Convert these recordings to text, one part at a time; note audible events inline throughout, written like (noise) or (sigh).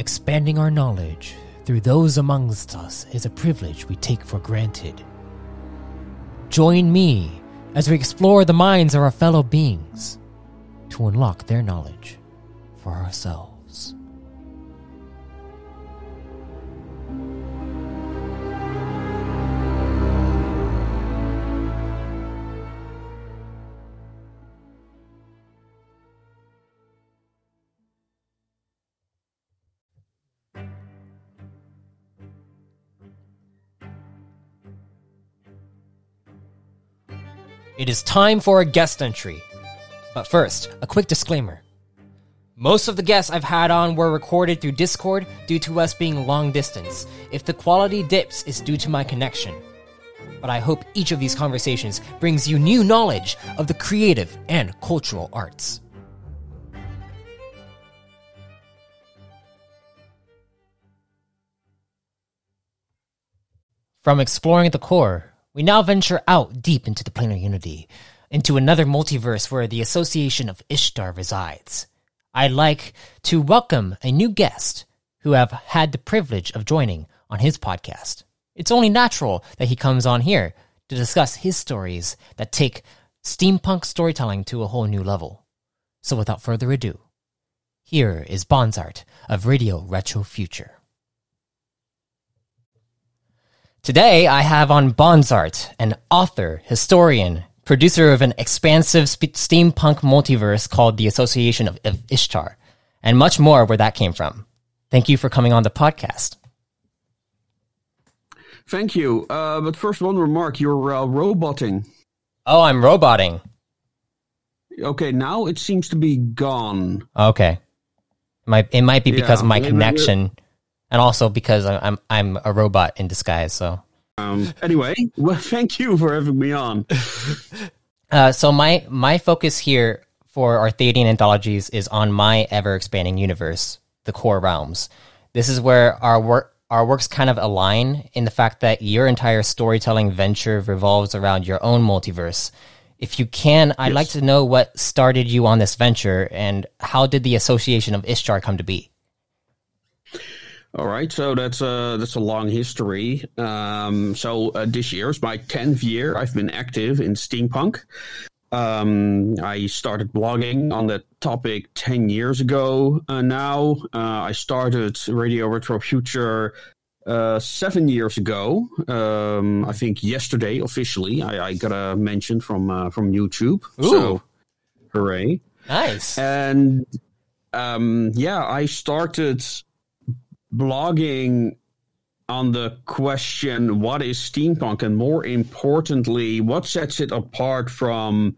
Expanding our knowledge through those amongst us is a privilege we take for granted. Join me as we explore the minds of our fellow beings to unlock their knowledge for ourselves. Is time for a guest entry. But first, a quick disclaimer. Most of the guests I've had on were recorded through Discord due to us being long distance. If the quality dips, it's due to my connection. But I hope each of these conversations brings you new knowledge of the creative and cultural arts. From exploring the core, we now venture out deep into the planar unity, into another multiverse where the association of Ishtar resides. I'd like to welcome a new guest who have had the privilege of joining on his podcast. It's only natural that he comes on here to discuss his stories that take steampunk storytelling to a whole new level. So without further ado, here is Bonsart of Radio Retro Future. Today, I have on Bonsart, an author, historian, producer of an expansive sp- steampunk multiverse called the Association of, of Ishtar, and much more where that came from. Thank you for coming on the podcast. Thank you. Uh, but first, one remark: you're uh, roboting. Oh, I'm roboting. Okay, now it seems to be gone. Okay, it might it might be because Yeah, of my connection, and also because I'm I'm a robot in disguise. So, Um, anyway, well, thank you for having me on. (laughs) uh, so my my focus here for Arthadian anthologies is on my ever expanding universe, the core realms. This is where our work our works kind of align in the fact that your entire storytelling venture revolves around your own multiverse. If you can, I'd like to know what started you on this venture and how did the Association of Ishtar come to be? All right, so that's a that's a long history. Um, so uh, this year is my tenth year. I've been active in steampunk. Um, I started blogging on that topic ten years ago. Uh, now uh, I started Radio Retro Future uh, seven years ago. Um, I think yesterday officially. I, I got a mention from uh, from YouTube. So, hooray! Nice. and um, yeah, I started blogging on the question what is steampunk? And more importantly what sets it apart from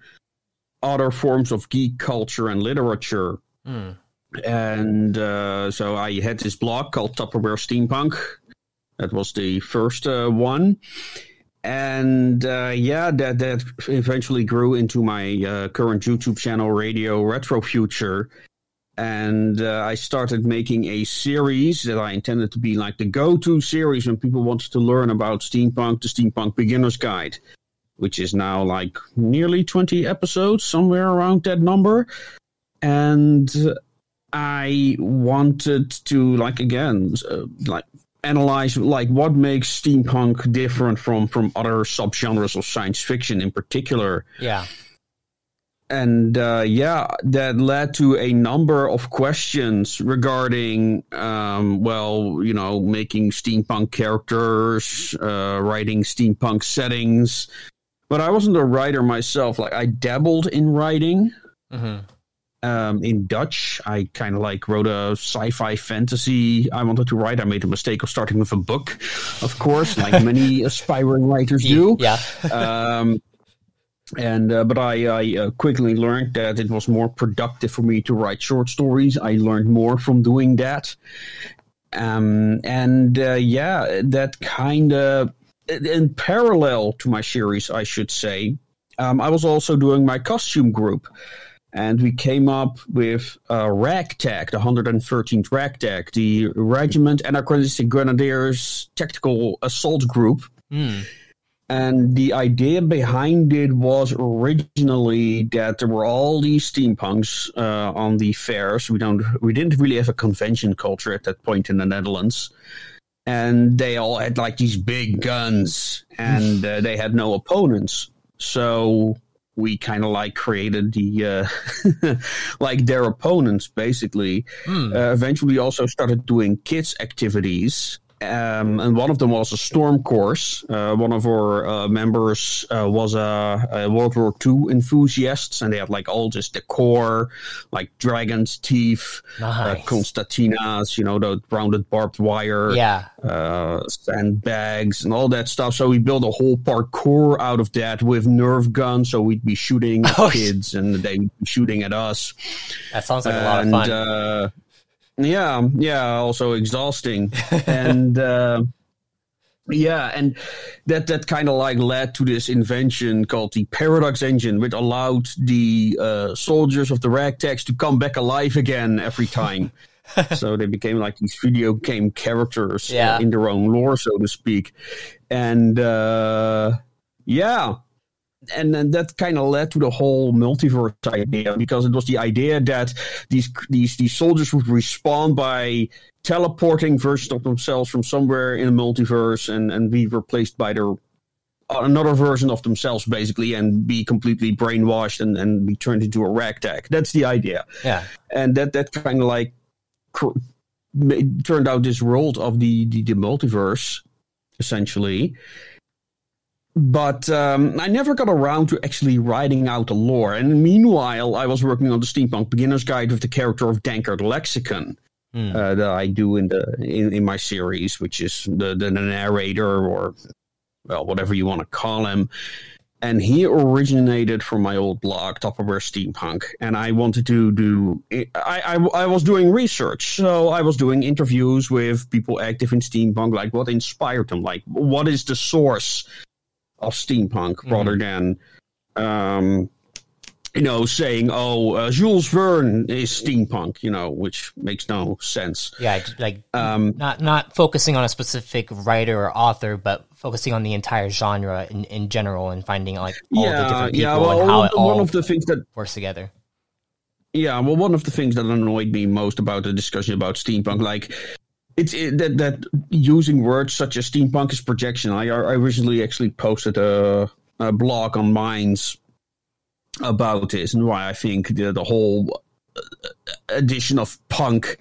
other forms of geek culture and literature? Hmm. and uh, so i had this blog called tupperware steampunk. That was the first uh, one. And uh, yeah that that eventually grew into my uh, current youtube channel radio retro future and uh, I started making a series that I intended to be like the go-to series when people wanted to learn about steampunk, the Steampunk Beginner's Guide, which is now like nearly 20 episodes, somewhere around that number. And I wanted to like again, uh, like analyze like what makes steampunk different from from other subgenres of science fiction in particular Yeah. And uh, yeah, that led to a number of questions regarding, um, well, you know, making steampunk characters, uh, writing steampunk settings. But I wasn't a writer myself. Like I dabbled in writing hmm um, in Dutch. I kind of like wrote a sci-fi fantasy I wanted to write. I made the mistake of starting with a book, of course, like (laughs) many aspiring writers do Yeah. um, and uh, but I, I uh, quickly learned that it was more productive for me to write short stories. I learned more from doing that, um, and uh, yeah, that kind of in parallel to my series, I should say. Um, I was also doing my costume group, and we came up with uh, Ragtag, the 113th Ragtag, the Regiment Anachronistic Grenadiers Tactical Assault Group Hmm. And the idea behind it was originally that there were all these steampunks uh, on the fairs. We don't, we didn't really have a convention culture at that point in the Netherlands, and they all had like these big guns, and uh, they had no opponents. So we kind of like created the uh, (laughs) like their opponents basically. Hmm. Uh, eventually, also started doing kids activities um, and one of them was a storm course. Uh, one of our uh, members uh, was a, a, World War II enthusiast, and they had like all this decor, like dragons' teeth, uh, Nice. concertinas, you know, the rounded barbed wire, Yeah. uh, sandbags, and all that stuff. So we built a whole parkour out of that with Nerf guns. So we'd be shooting at (laughs) Oh, kids, and they'd be shooting at us That sounds like a lot of and fun. Uh, yeah, yeah, also exhausting, and uh, yeah, and that that kind of like led to this invention called the paradox engine, which allowed the uh, soldiers of the ragtags to come back alive again every time. (laughs) so they became like these video game characters uh, in their own lore, so to speak, and uh, yeah, and then that kind of led to the whole multiverse idea because it was the idea that these these these soldiers would respond by teleporting versions of themselves from somewhere in a multiverse and and be replaced by their another version of themselves basically and be completely brainwashed and, and be turned into a ragtag that's the idea. Yeah. and that that kind of like cr- turned out this world of the, the the multiverse essentially but um, I never got around to actually writing out the lore. And meanwhile, I was working on the Steampunk Beginner's Guide with the character of Dankard Lexicon Hmm. uh, that I do in the in, in my series, which is the, the narrator or well whatever you want to call him. And he originated from my old blog, Tupperware Steampunk, and I wanted to do. I, I I was doing research, so I was doing interviews with people active in steampunk, like what inspired them, like what is the source of steampunk, rather than um, you know, saying, "Oh, uh, Jules Verne is steampunk," you know, which makes no sense. Yeah. Like Um, not not focusing on a specific writer or author, but focusing on the entire genre in, in general and finding like all the yeah, different people yeah. Well, and how it all one of the things that works together. Yeah, well, one of the things that annoyed me most about the discussion about steampunk, like it's it, that that using words such as steampunk is projection. I I originally actually posted a, a blog on Minds about this and why I think the, the whole uh, edition of punk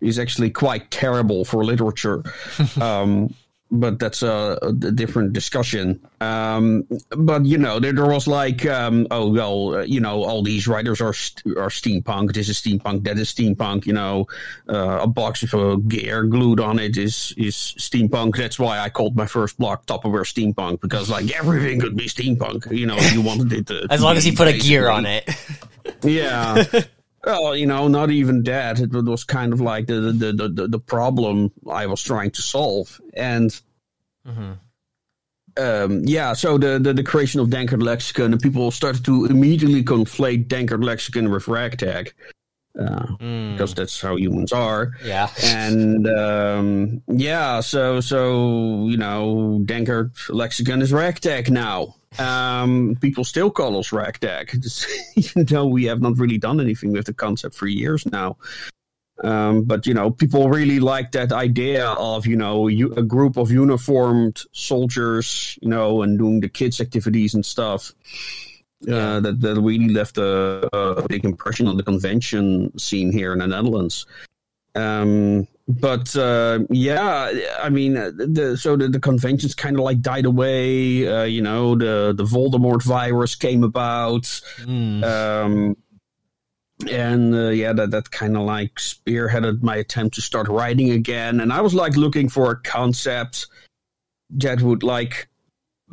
is actually quite terrible for literature. (laughs) um, but that's a, a different discussion. Um, but you know, there, there was like, um, oh well, uh, you know, all these writers are st- are steampunk. This is steampunk. That is steampunk. You know, uh, a box with a gear glued on it is is steampunk. That's why I called my first blog Tupperware Steampunk because like everything could be steampunk. You know, you wanted it to (laughs) As long as you put a gear on it. (laughs) Yeah. Well, you know, not even that. It was kind of like the the, the, the, the problem I was trying to solve. And Mhm. um, yeah, so the, the, the creation of Dankard Lexicon, and people started to immediately conflate Dankard Lexicon with Ragtag. Uh, Mm, because that's how humans are. yeah. And um, yeah, so so you know, Dankard Lexicon is Ragtag now. Um, people still call us Ragtag, even though (laughs) we have not really done anything with the concept for years now. Um, but you know, people really like that idea of you know you, a group of uniformed soldiers, you know, and doing the kids' activities and stuff. Uh, that that really left a, a big impression on the convention scene here in the Netherlands. Um, but uh, yeah, I mean, the, so the, the conventions kind of like died away. Uh, you know, the the Voldemort virus came about. Mm. Um, and uh, yeah, that, that kind of like spearheaded my attempt to start writing again. And I was like looking for a concept that would like,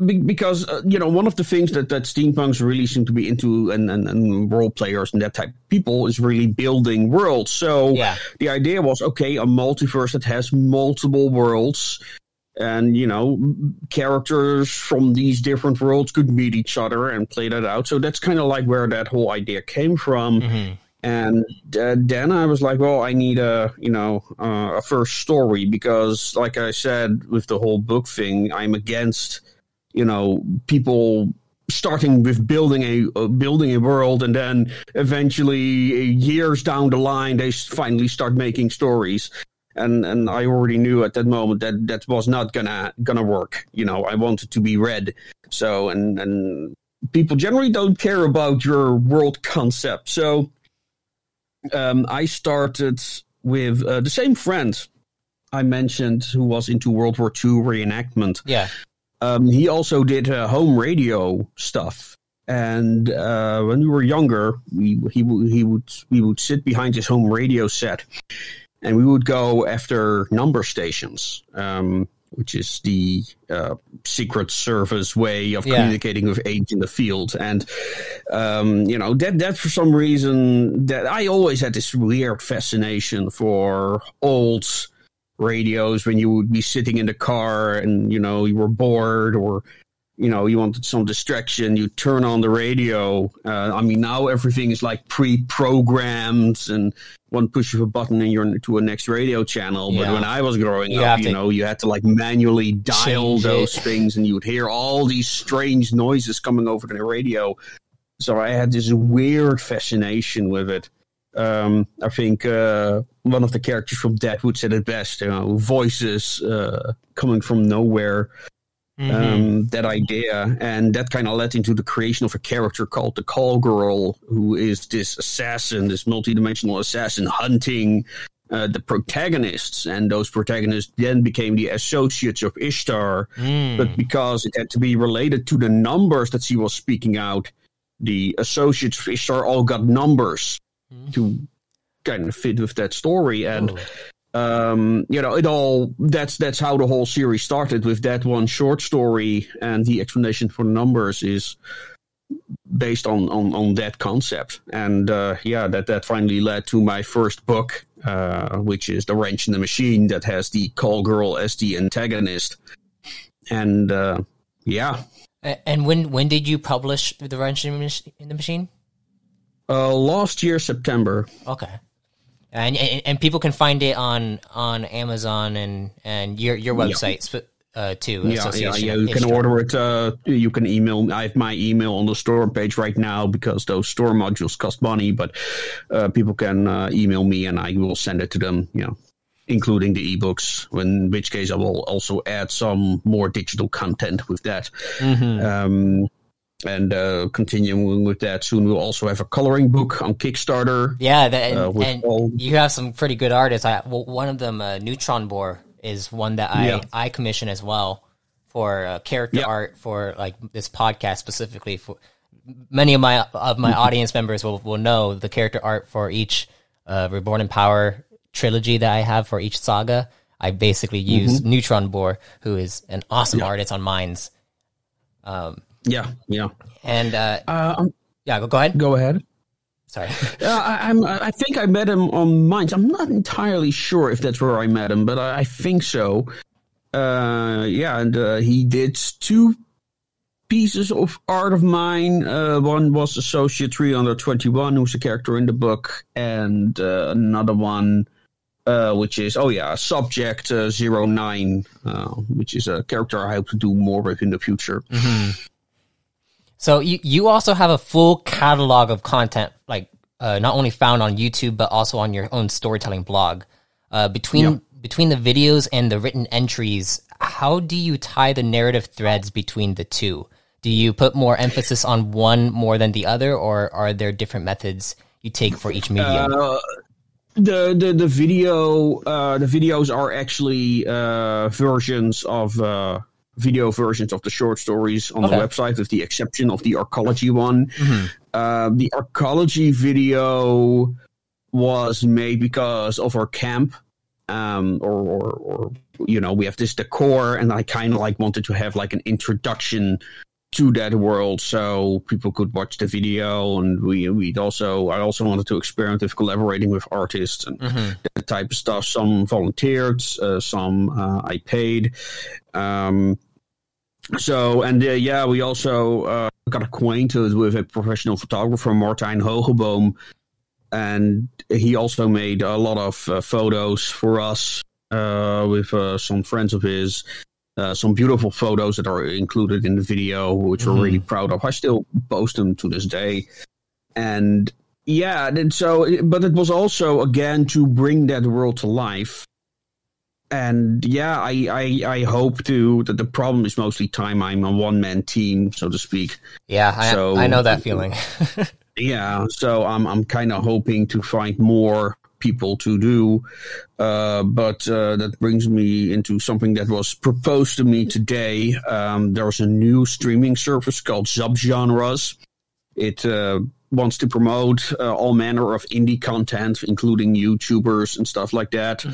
because, uh, you know, one of the things that, that steampunks really seem to be into and, and, and role players and that type of people is really building worlds. So Yeah. the idea was okay, a multiverse that has multiple worlds. And you know, characters from these different worlds could meet each other and play that out. So that's kind of like where that whole idea came from. Mhm. And uh, then I was like, well, I need a you know uh, a first story because, like I said, with the whole book thing, I'm against you know people starting with building a uh, building a world and then eventually years down the line they finally start making stories. And and I already knew at that moment that that was not gonna gonna work. You know I wanted to be read. So and and people generally don't care about your world concept. So um, I started with uh, the same friend I mentioned who was into World War II reenactment. Yeah. Um, he also did uh, home radio stuff. And uh, when we were younger, we he would he would we would sit behind his home radio set, and we would go after number stations, um, which is the uh, Secret Service way of Yeah. communicating with aides in the field. And um, you know that that for some reason that I always had this weird fascination for old radios when you would be sitting in the car and you know you were bored or you know you wanted some distraction you turn on the radio uh, i mean now everything is like pre-programmed and one push of a button and you're to a next radio channel but Yeah. when i was growing You up you to know you had to like manually dial those it. things and you would hear all these strange noises coming over the radio so i had this weird fascination with it um, I think uh, one of the characters from Deadwood said it best. You know, voices uh, coming from nowhere. Mhm. Um, that idea, and that kind of led into the creation of a character called the Call Girl, who is this assassin, this multidimensional assassin hunting uh, the protagonists, and those protagonists then became the associates of Ishtar. Mm. But because it had to be related to the numbers that she was speaking out, the associates of Ishtar all got numbers Mhm. to kind of fit with that story. And Ooh. um, you know, it all that's that's how the whole series started with that one short story, and the explanation for the numbers is based on on, on that concept. And uh, yeah, that that finally led to my first book, uh, which is the Wrench in the Machine, that has the Call Girl as the antagonist. And uh, yeah, And when when did you publish the wrench in the in the machine? uh, last year September. Okay. And, and and people can find it on on Amazon and and your your website sp- uh, too. Yeah, yeah, yeah. You can order it. Uh, you can email. I have my email on the store page right now because those store modules cost money. But uh, people can uh, email me, and I will send it to them. You know, including the ebooks. In which case, I will also add some more digital content with that. Mhm. Um, and uh, continuing with that, soon we'll also have a coloring book on Kickstarter. Yeah, that, and, Uh, and all- you have some pretty good artists. I well, one of them, uh, Neutron Boar, is one that I Yeah. I commission as well for uh, character Yeah. art for like this podcast specifically. For many of my of my audience members will will know the character art for each uh, Reborn in Power trilogy that I have for each saga. I basically use Neutron Boar, who is an awesome Mm-hmm. Yeah. artist on Minds. Um, Yeah, yeah. and uh, Uh, um, yeah, go, go ahead. go ahead. Sorry. (laughs) Uh, I, I'm, I think I met him on Minds. I'm not entirely sure if that's where I met him, but I, I think so. Uh, yeah, and uh, he did two pieces of art of mine. Uh, one was Associate 321, who's a character in the book, and uh, another one, uh, which is, oh yeah, Subject uh, 09, uh, which is a character I hope to do more with in the future. So you you also have a full catalog of content, like uh, not only found on YouTube but also on your own storytelling blog. Uh, between Yeah. between the videos and the written entries, how do you tie the narrative threads between the two? Do you put more emphasis on one more than the other, or are there different methods you take for each medium? Uh, the the the video uh, the videos are actually uh, versions of uh, video versions of the short stories on Okay. the website, with the exception of the arcology one. Uh, the arcology video was made because of our camp. Um, or, or, or, you know, we have this decor, and I kind of like wanted to have like an introduction to that world so people could watch the video and we we'd also I also wanted to experiment with collaborating with artists and Mhm. that type of stuff some volunteered uh, some uh, I paid um so and uh, yeah we also uh, got acquainted with a professional photographer Martijn Hogeboom and he also made a lot of uh, photos for us uh, with uh, some friends of his uh, some beautiful photos that are included in the video, which we're really proud of. I still post them to this day, and yeah, and so but it was also again to bring that world to life. And yeah, I, I I hope to that the problem is mostly time. I'm a one man team, so to speak. Yeah, I, So- I know that feeling. (laughs) Yeah, so I'm I'm kind of hoping to find more people to do, uh, but uh, that brings me into something that was proposed to me today. Um, there's a new streaming service called Subgenres. It uh, wants to promote uh, all manner of indie content, including YouTubers and stuff like that.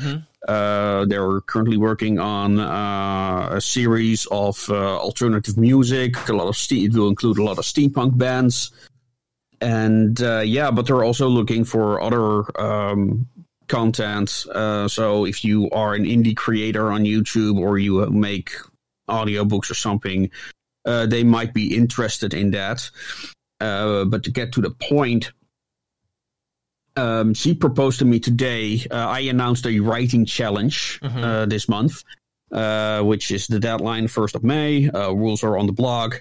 Uh, they're currently working on uh, a series of uh, alternative music. A lot of ste- it will include a lot of steampunk bands and uh, yeah, but they're also looking for other um, content. Uh, so if you are an indie creator on YouTube or you make audiobooks or something, they might be interested in that. But to get to the point, um, she proposed to me today. Uh, I announced a writing challenge uh, this month, uh, which is the deadline, first of May. Uh, rules are on the blog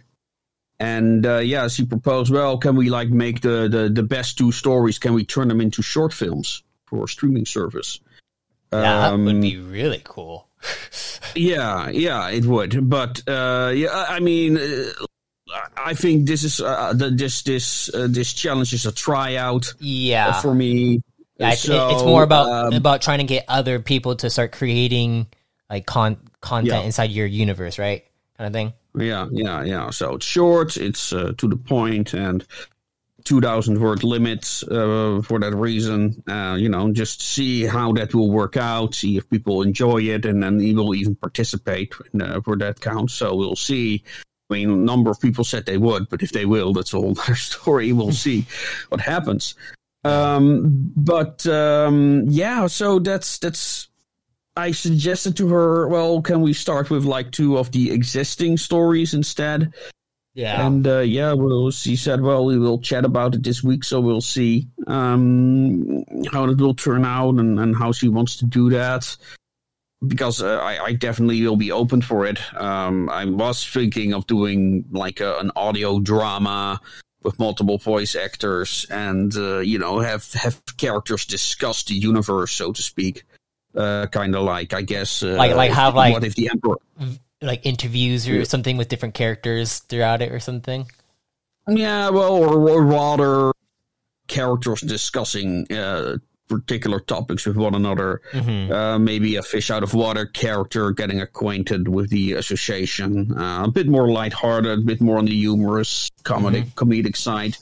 and uh, yeah, she proposed, well, can we like make the, the the best two stories? Can we turn them into short films for a streaming service? that would Um, be really cool. (laughs) Yeah, yeah, it would. But uh, yeah, I I mean, uh, I think this is uh, the, this this uh, this challenge is a tryout Yeah. for me. Yeah, it's, So, it's more about um, about trying to get other people to start creating like con- content Yeah. inside your universe, right? Kind of thing. Yeah, yeah, yeah. So it's short, it's uh, to the point, and 2,000 word limits uh, for that reason. Uh, you know, just see how that will work out, see if people enjoy it, and then we will even participate in, uh, for that count. So we'll see. I mean, a number of people said they would, but if they will, that's a whole (laughs) other story. We'll (laughs) see what happens. Um, but um, yeah, so that's that's I suggested to her, well, can we start with like two of the existing stories instead? Yeah. And uh, yeah, well, she said, well, we will chat about it this week, so we'll see um, how it will turn out and, and how she wants to do that. Because uh, I, I definitely will be open for it. Um, I was thinking of doing like a, an audio drama with multiple voice actors, and uh, you know, have have characters discuss the universe, so to speak. Uh, kind of like, I guess, uh, Like- like have, like- what if the emperor like interviews or something with different characters throughout it or something. Yeah, well, or, or rather, characters discussing uh, particular topics with one another. Mm-hmm. Uh, maybe a fish out of water character getting acquainted with the association. Uh, a bit more lighthearted, a bit more on the humorous comedic comedic side.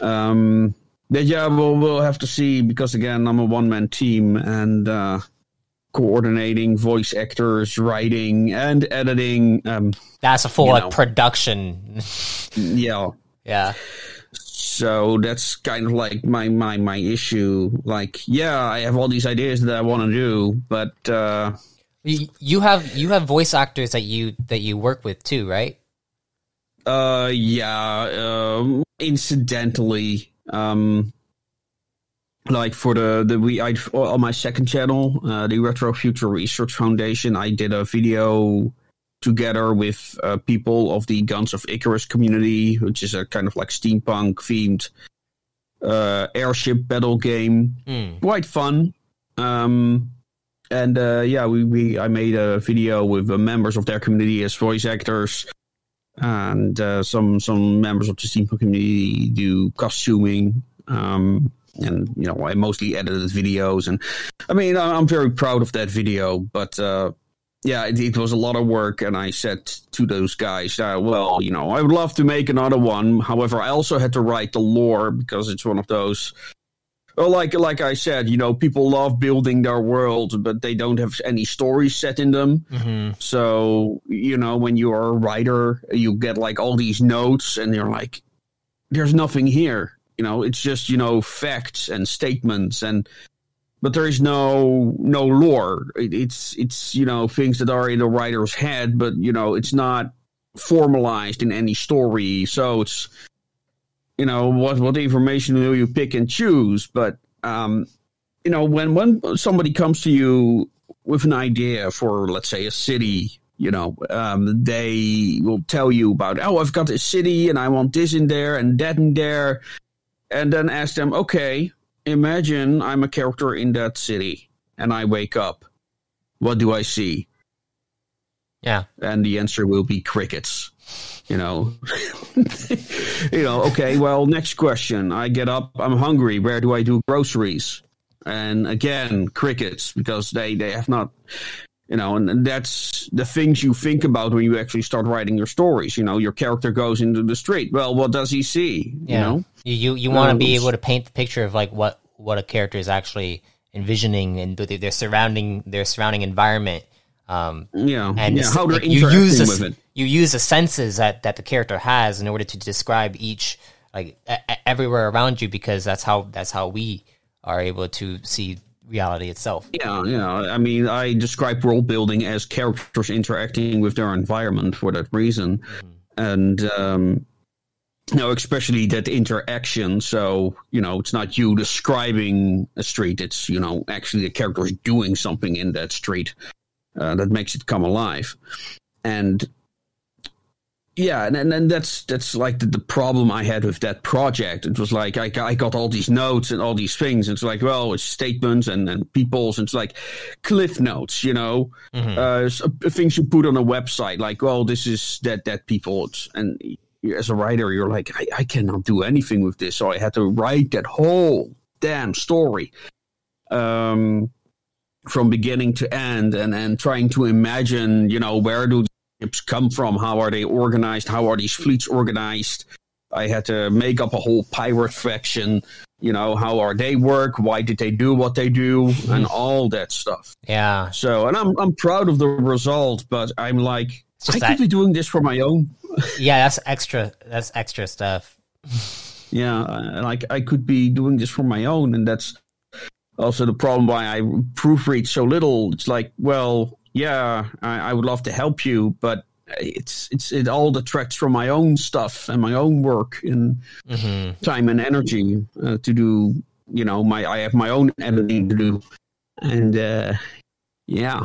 Um, but yeah, we'll we'll have to see because again, I'm a one man team and. Uh, coordinating voice actors writing and editing um That's a full like know. production. yeah (laughs) yeah. So that's kind of like my my my issue like yeah i have all these ideas that i want to do but uh You have you have voice actors that you that you work with too, right? uh yeah um incidentally um like for the the we i on my second channel uh the retro future research foundation i did a video together with uh, people of the guns of icarus community which is a kind of like steampunk themed uh airship battle game Mm. quite fun. Um, and uh, yeah, we, we I made a video with uh, members of their community as voice actors, and uh, some some members of the steampunk community do costuming. Um, and you know, I mostly edited videos, and I mean, I'm very proud of that video. But uh, yeah, it, it was a lot of work, and I said to those guys, uh, well, you know, I would love to make another one. However, I also had to write the lore because it's one of those well, like like I said, you know, people love building their world, but they don't have any stories set in them. hmm So, you know, when you are a writer, you get like all these notes, and you're like, "There's nothing here." You know, it's just you know facts and statements, and but there is no no lore. It, it's it's you know things that are in the writer's head, but you know it's not formalized in any story. So it's you know what what information will you pick and choose but um you know when when somebody comes to you with an idea for let's say a city You know, um, they will tell you about, oh, I've got a city and I want this in there and that in there. And then ask them, okay, imagine I'm a character in that city and I wake up. What do I see? Yeah. And the answer will be crickets. You know, (laughs) you know, okay, well, next question. I get up, I'm hungry. Where do I do groceries? And again, crickets, because they, they have not, you know, and, and that's the things you think about when you actually start writing your stories. You know, your character goes into the street. Well, what does he see? Yeah. You know, You you, you want to Um, be able to paint the picture of like what what a character is actually envisioning and their, surrounding their surrounding environment. Um, yeah, and yeah, how like, you use the, with it. you use the senses that, that the character has in order to describe each like e- e- everywhere around you because that's how that's how we are able to see reality itself. Yeah, yeah. I mean, I describe world building as characters interacting with their environment for that reason, and um, know, especially that interaction. So you know, it's not you describing a street; it's you know, actually the characters doing something in that street uh, that makes it come alive, and. Yeah, and, and and that's that's like the, the problem I had with that project. It was like I, got- I got all these notes and all these things. It's like, well, it's statements and, and people's. And it's like cliff notes, you know, Mhm. uh, uh, things you put on a website. Like, well, this is that that people. And as a writer, you're like, I, I cannot do anything with this, so I had to write that whole damn story. Um, from beginning to end and, and trying to imagine, you know, where do come from? How are they organized? How are these fleets organized? I had to make up a whole pirate faction. You know, how are they work? Why did they do what they do? And all that stuff. Yeah, So, and I'm I'm proud of the result, but I'm like, I just could be doing this for my own. (laughs) yeah, that's extra. That's extra stuff. (laughs) Yeah, uh, like I could be doing this for my own, and that's also the problem why I proofread so little. It's like, well, yeah, I, I would love to help you, but it's it's it all detracts from my own stuff and my own work and hmm time and energy uh, to do. You know, my I have my own editing to do, and uh, yeah,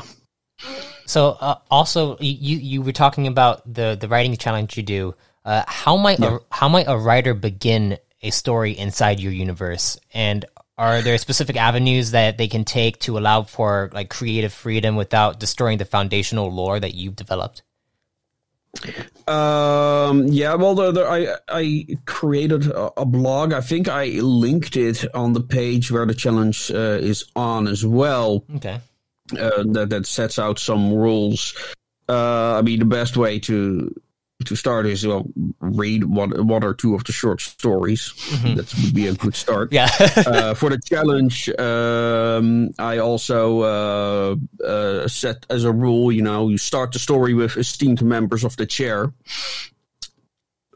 So uh, also you you were talking about the the writing challenge you do. Uh, how might a, how might a writer begin a story inside your universe? And are there specific avenues that they can take to allow for like creative freedom without destroying the foundational lore that you've developed? Um, yeah, well, the, the, I I created a, a blog. I think I linked it on the page where the challenge uh, is on as well. Okay. Uh, that that sets out some rules. Uh, I mean, the best way to to start is well, read one one or two of the short stories. That would be a good start. Yeah. (laughs) uh, for the challenge, um, I also uh, uh, set as a rule, you know, you start the story with esteemed members of the chair.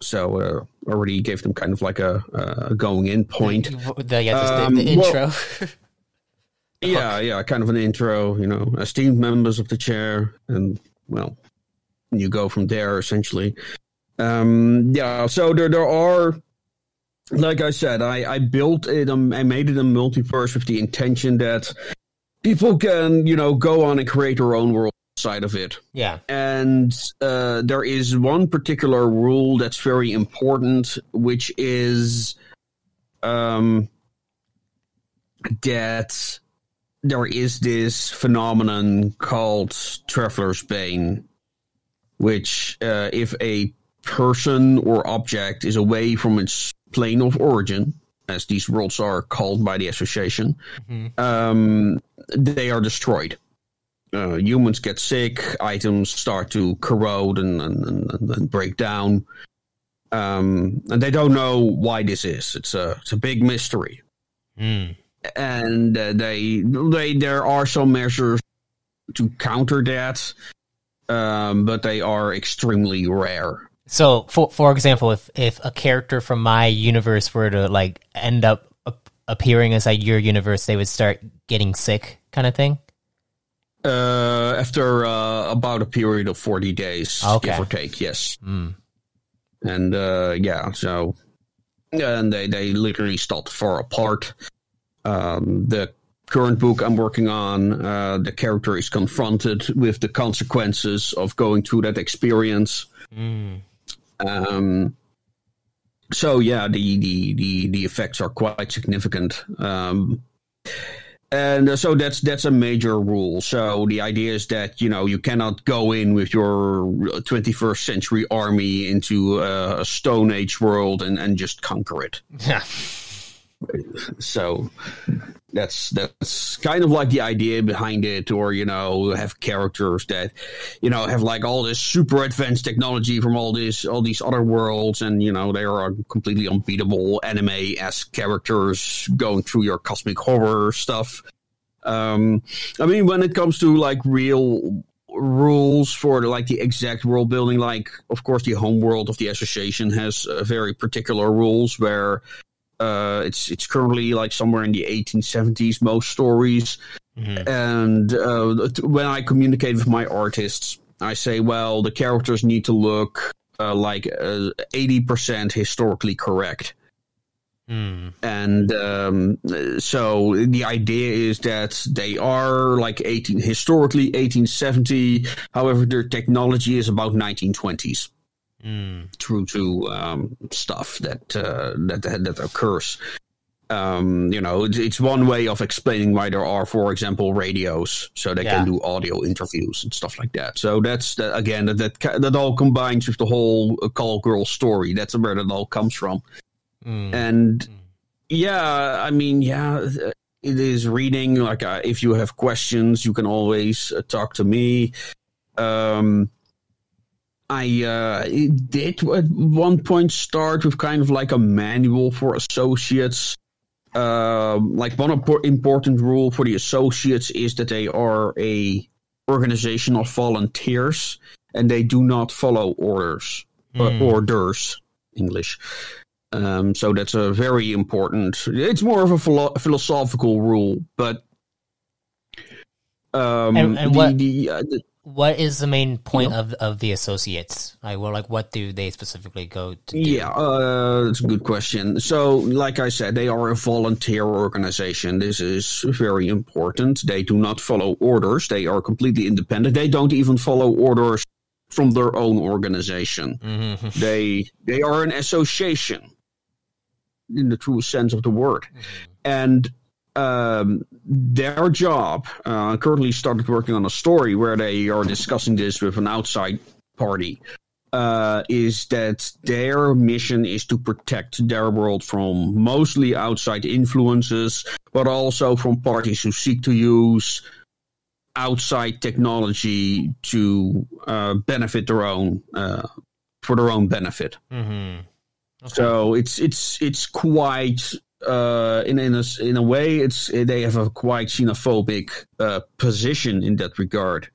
So uh, already gave them kind of like a, a going in point. the, yeah, the, Um, the, the well- intro. (laughs) Yeah, yeah, kind of an intro, you know, esteemed members of the chair, and well, you go from there essentially. Um, yeah, so there there are, like I said, I I built it, um, I made it a multiverse with the intention that people can, you know, go on and create their own world side of it. yeah. And uh, there is one particular rule that's very important, which is um, that there is this phenomenon called Traveler's Bane, which, uh, if a person or object is away from its plane of origin, as these worlds are called by the association, Mhm. um, they are destroyed uh, humans get sick, items start to corrode and, and, and, and break down. Um, and they don't know why this is. It's a it's a big mystery, Mm. and uh, they they there are some measures to counter that, um, but they are extremely rare. So, for for example, if if a character from my universe were to like end up ap- appearing inside your universe, they would start getting sick, kind of thing. Uh, after uh, about a period of forty days, Okay. give or take, yes. Mm. and uh, yeah, so and they they literally start to fall apart. Um, the current book I'm working on, uh, the character is confronted with the consequences of going through that experience. Mm. Um, so yeah, the, the the the effects are quite significant. Um, and so that's that's a major rule. So the idea is that you know you cannot go in with your 21st century army into a Stone Age world and and just conquer it. Yeah. So that's that's kind of like the idea behind it, or you know, have characters that you know have like all this super advanced technology from all these all these other worlds, and you know they are completely unbeatable anime as characters going through your cosmic horror stuff. Um, I mean, when it comes to like real rules for like the exact world building, like of course the home world of the association has uh, very particular rules where uh, it's it's currently like somewhere in the 1870s most stories. Mm-hmm. And uh, when I communicate with my artists, I say, well, the characters need to look uh, like uh, eighty percent historically correct. Mm. And um, so the idea is that they are like 18 historically 1870. However, their technology is about 1920s mm. through to um, stuff that, uh, that that occurs. Um, you know, it's one way of explaining why there are, for example, radios, so they yeah. can do audio interviews and stuff like that. So that's the, again that, that that all combines with the whole uh, call girl story. That's where that all comes from. Mm. And mm. yeah, I mean, yeah, it is reading. Like, uh, if you have questions, you can always uh, talk to me. Um, I uh, did at one point start with kind of like a manual for associates. Uh, like one important rule for the associates is that they are a organization of volunteers and they do not follow orders mm. orders English. Um, so that's a very important. It's more of a philo- philosophical rule, but um, and, and the, what, the, uh, the, what is the main point of of the associates? Like, well, like what do they specifically go to? Do? Yeah, uh, that's a good question. So, like I said, they are a volunteer organization. This is very important. They do not follow orders. They are completely independent. They don't even follow orders from their own organization. Mm-hmm. (laughs) They they are an association in the true sense of the word, mm-hmm. and um, their job uh, currently started working on a story where they are discussing this with an outside party. Uh, is that their mission is to protect their world from mostly outside influences, but also from parties who seek to use outside technology to uh, benefit their own uh, for their own benefit. Mm-hmm. Okay. So it's it's it's quite uh, in in a, in a way, it's they have a quite xenophobic uh, position in that regard.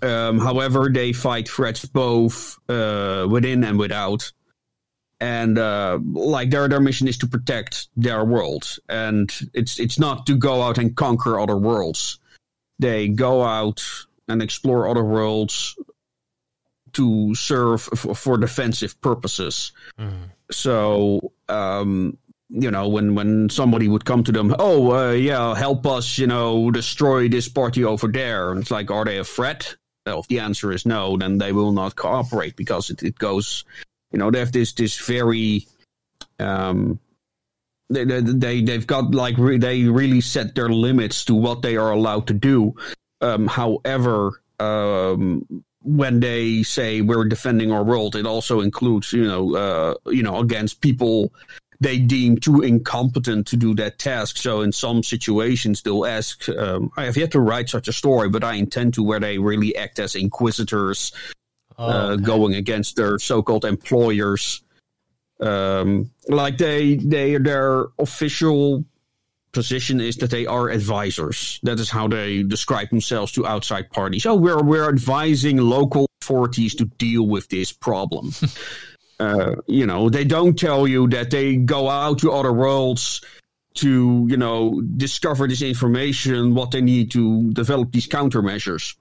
Mm. Um, however, they fight threats both uh, within and without, and uh, like their their mission is to protect their world, and it's it's not to go out and conquer other worlds. They go out and explore other worlds to serve f- for defensive purposes. Mm. So um, you know, when when somebody would come to them, oh uh, yeah, help us, you know, destroy this party over there. And it's like, are they a threat? Well, if the answer is no, then they will not cooperate because it, it goes, you know, they have this this very, um, they they they've got like re- they really set their limits to what they are allowed to do. Um, however, um, when they say we're defending our world, it also includes, you know, uh, you know, against people they deem too incompetent to do that task. So in some situations, they'll ask, um, I have yet to write such a story, but I intend to where they really act as inquisitors, oh, uh, okay. going against their so-called employers. Um, like they, they, their official position is that they are advisors. That is how they describe themselves to outside parties. Oh, we're, we're advising local authorities to deal with this problem. (laughs) Uh, you know, they don't tell you that they go out to other worlds to, you know, discover this information, what they need to develop these countermeasures.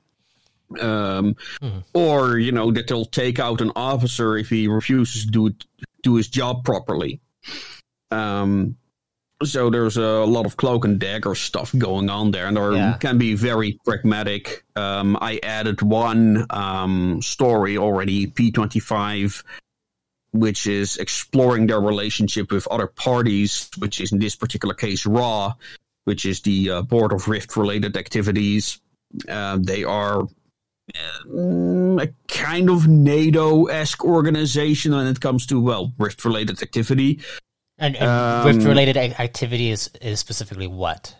Um, mm-hmm. Or, you know, that they'll take out an officer if he refuses to do, do his job properly. Um, so there's a lot of cloak and dagger stuff going on there, and there Yeah. can be very pragmatic. Um, I added one um, story already, P25, which is exploring their relationship with other parties, which is in this particular case Raw, which is the uh, Board of Rift related activities. Uh, they are um, a kind of NATO esque organization when it comes to, well, Rift related activity. And, and Um, Rift related activity is, is specifically what?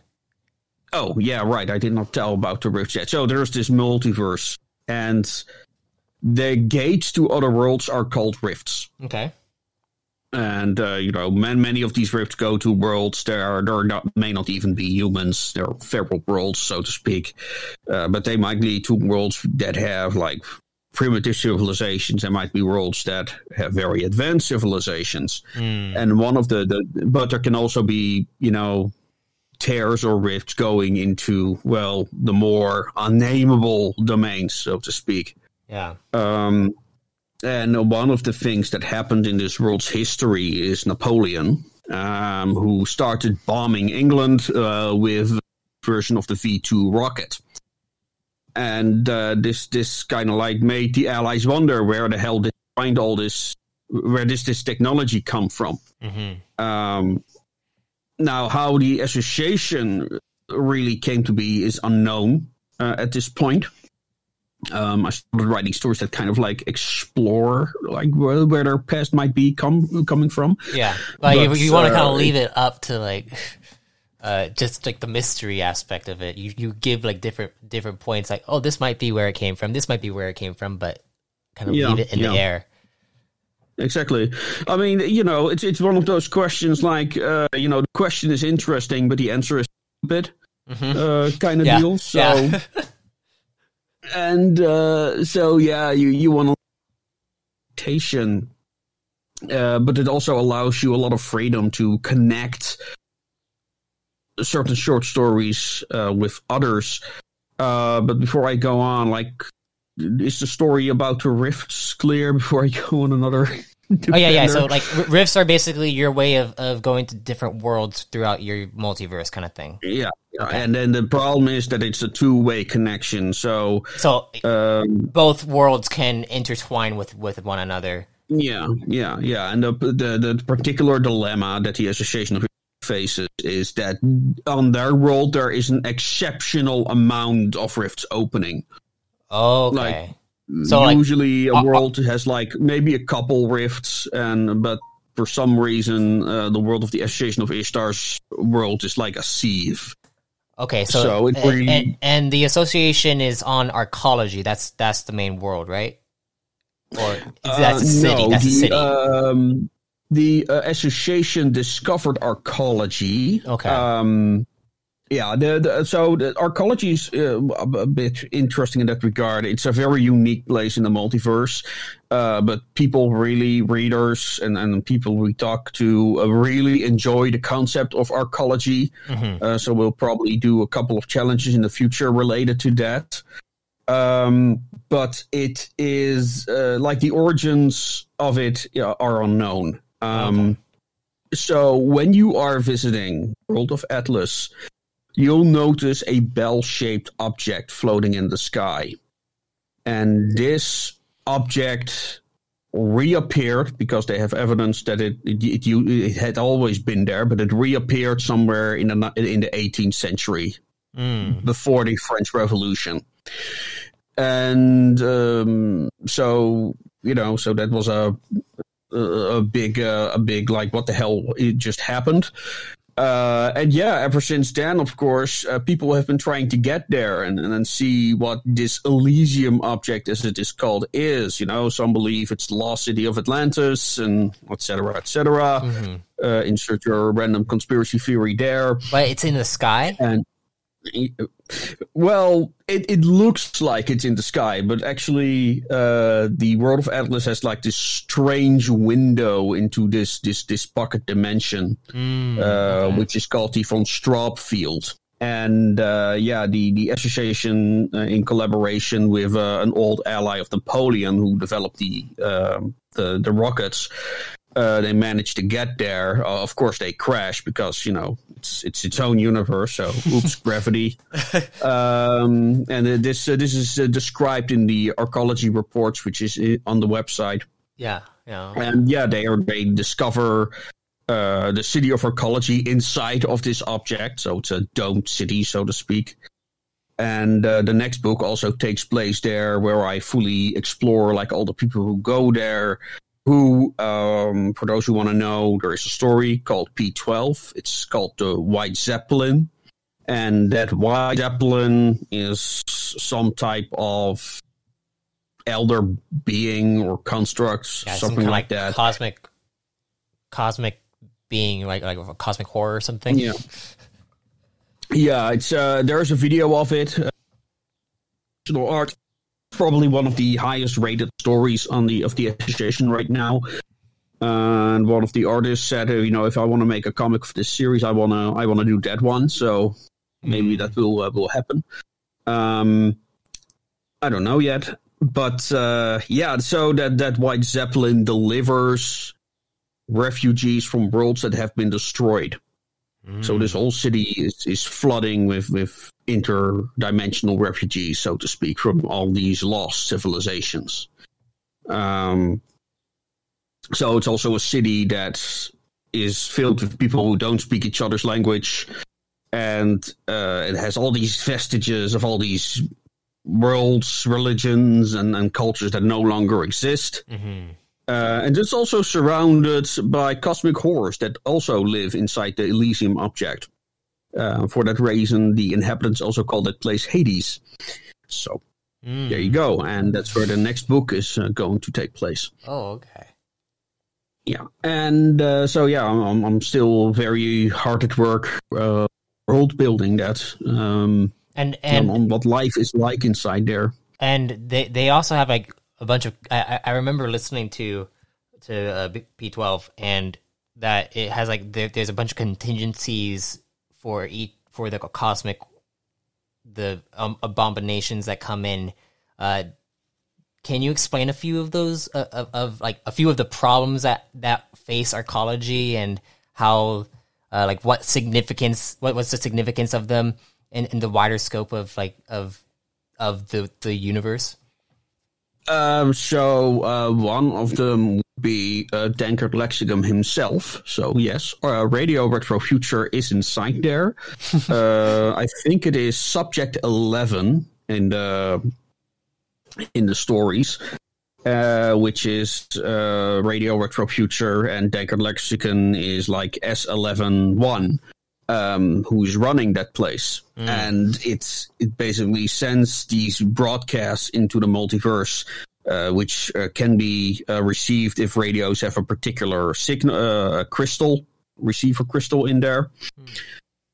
Oh, yeah, right. I did not tell about the Rift yet. So there's this multiverse, and the gates to other worlds are called rifts. Okay. And uh, you know, man, many of these rifts go to worlds that are there not may not even be humans. There are feral worlds, so to speak, uh, but they might lead to worlds that have like primitive civilizations. There might be worlds that have very advanced civilizations. Mm. And one of the, the but there can also be you know tears or rifts going into well the more unnameable domains, so to speak. Yeah. Um, and one of the things that happened in this world's history is Napoleon, um, who started bombing England uh, with a version of the V two rocket. And uh, this this kind of like made the Allies wonder where the hell did they find all this, where does this technology come from? hmm Um, now, how the association really came to be is unknown uh, at this point. Um, I started writing stories that kind of like explore like where, where their past might be come, coming from. Yeah. Like you, But, you want to kind uh, of leave it up to like (laughs) uh just like the mystery aspect of it. You you give like different different points like oh this might be where it came from. This might be where it came from, but kind of Yeah, leave it in the air. Exactly. I mean, you know, it's it's one of those questions like uh, you know the question is interesting, but the answer is stupid, Mhm. uh, kind of Yeah. deal. So. (laughs) And uh, so yeah, you you want to uh, but it also allows you a lot of freedom to connect certain short stories uh, with others. Uh, but before I go on, like, is the story about the rifts clear before I go on another? (laughs) (laughs) Oh yeah, yeah. So like r- rifts are basically your way of, of going to different worlds throughout your multiverse kind of thing. yeah, yeah. Okay. and then the problem is that it's a two-way connection. So So um, both worlds can intertwine with with one another. Yeah, yeah, yeah. And the, the the particular dilemma that the Association of faces is that on their world there is an exceptional amount of rifts opening. Okay. So, like, Usually, a uh, uh, world has like maybe a couple rifts, and but for some reason, uh, the world of the Association of Ishtar's world is like a sieve. okay. So, so it and, really- and, and the association is on arcology. That's that's the main world, right? Or that's a Uh, city. no, that's a the, city. Um, the uh, association discovered arcology. Okay. Um, yeah. The, the, so the arcology is uh, a, bit interesting in that regard. It's a very unique place in the multiverse. Uh, but people really, readers and, and people we talk to, uh, really enjoy the concept of arcology. Mhm. Uh, so we'll probably do a couple of challenges in the future related to that. Um, but it is uh, like the origins of it are unknown. Um, So when you are visiting World of Atlas, you'll notice a bell-shaped object floating in the sky, and this object reappeared because they have evidence that it it, it, it had always been there, but it reappeared somewhere in the in the 18th century Mm. before the French Revolution. And um, so, you know, so that was a a, a big uh, a big like what the hell it just happened. Uh, and yeah, ever since then, of course, uh, people have been trying to get there and, and then see what this Elysium object, as it is called, is. You know, some believe it's the lost city of Atlantis, and et cetera, et cetera. Mhm. Uh, insert your random conspiracy theory there. But it's in the sky. And well, it, it looks like it's in the sky, but actually, uh, the world of Atlas has like this strange window into this this this pocket dimension, Mm, uh, okay. which is called the von Straub field. And uh, yeah, the the association, uh, in collaboration with uh, an old ally of Napoleon, who developed the um the the rockets, uh, they manage to get there. Uh, of course, they crash because you know it's it's its own universe. So, (laughs) oops, gravity. (laughs) Um, and uh, this uh, this is uh, described in the arcology reports, which is uh, on the website. Yeah, yeah. And yeah, they are they discover uh, the city of arcology inside of this object. So it's a domed city, so to speak. And uh, the next book also takes place there, where I fully explore like all the people who go there. Who, um, for those who want to know, there is a story called P12. It's called the White Zeppelin, and that White Zeppelin is some type of elder being or construct, Yeah, some something of like that. Cosmic, cosmic being, like like a cosmic horror or something. Yeah. Yeah, it's uh, there's a video of it. Uh, art, probably one of the highest rated stories on the of the association right now. And one of the artists said, you know, if I want to make a comic for this series, I wanna I wanna do that one. So maybe that will uh, will happen. Um, I don't know yet, but uh, yeah. So that that White Zeppelin delivers refugees from worlds that have been destroyed. So this whole city is, is flooding with, with interdimensional refugees, so to speak, from all these lost civilizations. Um, so it's also a city that is filled with people who don't speak each other's language, and uh, it has all these vestiges of all these worlds, religions, and, and cultures that no longer exist. hmm Uh, and it's also surrounded by cosmic horrors that also live inside the Elysium object. Uh, for that reason, the inhabitants also call that place Hades. So Mm. there you go, and that's where the next book is uh, going to take place. Oh, okay. Yeah, and uh, so yeah, I'm, I'm still very hard at work uh, world building that um, And and on what life is like inside there. and they they also have like a bunch of I, I remember listening to to uh, P twelve and that it has like there, there's a bunch of contingencies for each for the cosmic the um, abominations that come in. Uh, can you explain a few of those uh, of, of like a few of the problems that that face arcology and how uh, like what significance what was the significance of them in, in the wider scope of like of of the the universe? Um, so uh, one of them be uh, Dankert Lexicum himself. So yes, uh, Radio Retro Future is inside there. (laughs) uh, I think it is Subject Eleven in the in the stories, uh, which is uh, Radio Retro Future, and Dankert Lexicon is like S eleven one. Um, who's running that place, and it's it basically sends these broadcasts into the multiverse uh, which uh, can be uh, received if radios have a particular signal, uh, crystal receiver crystal in there.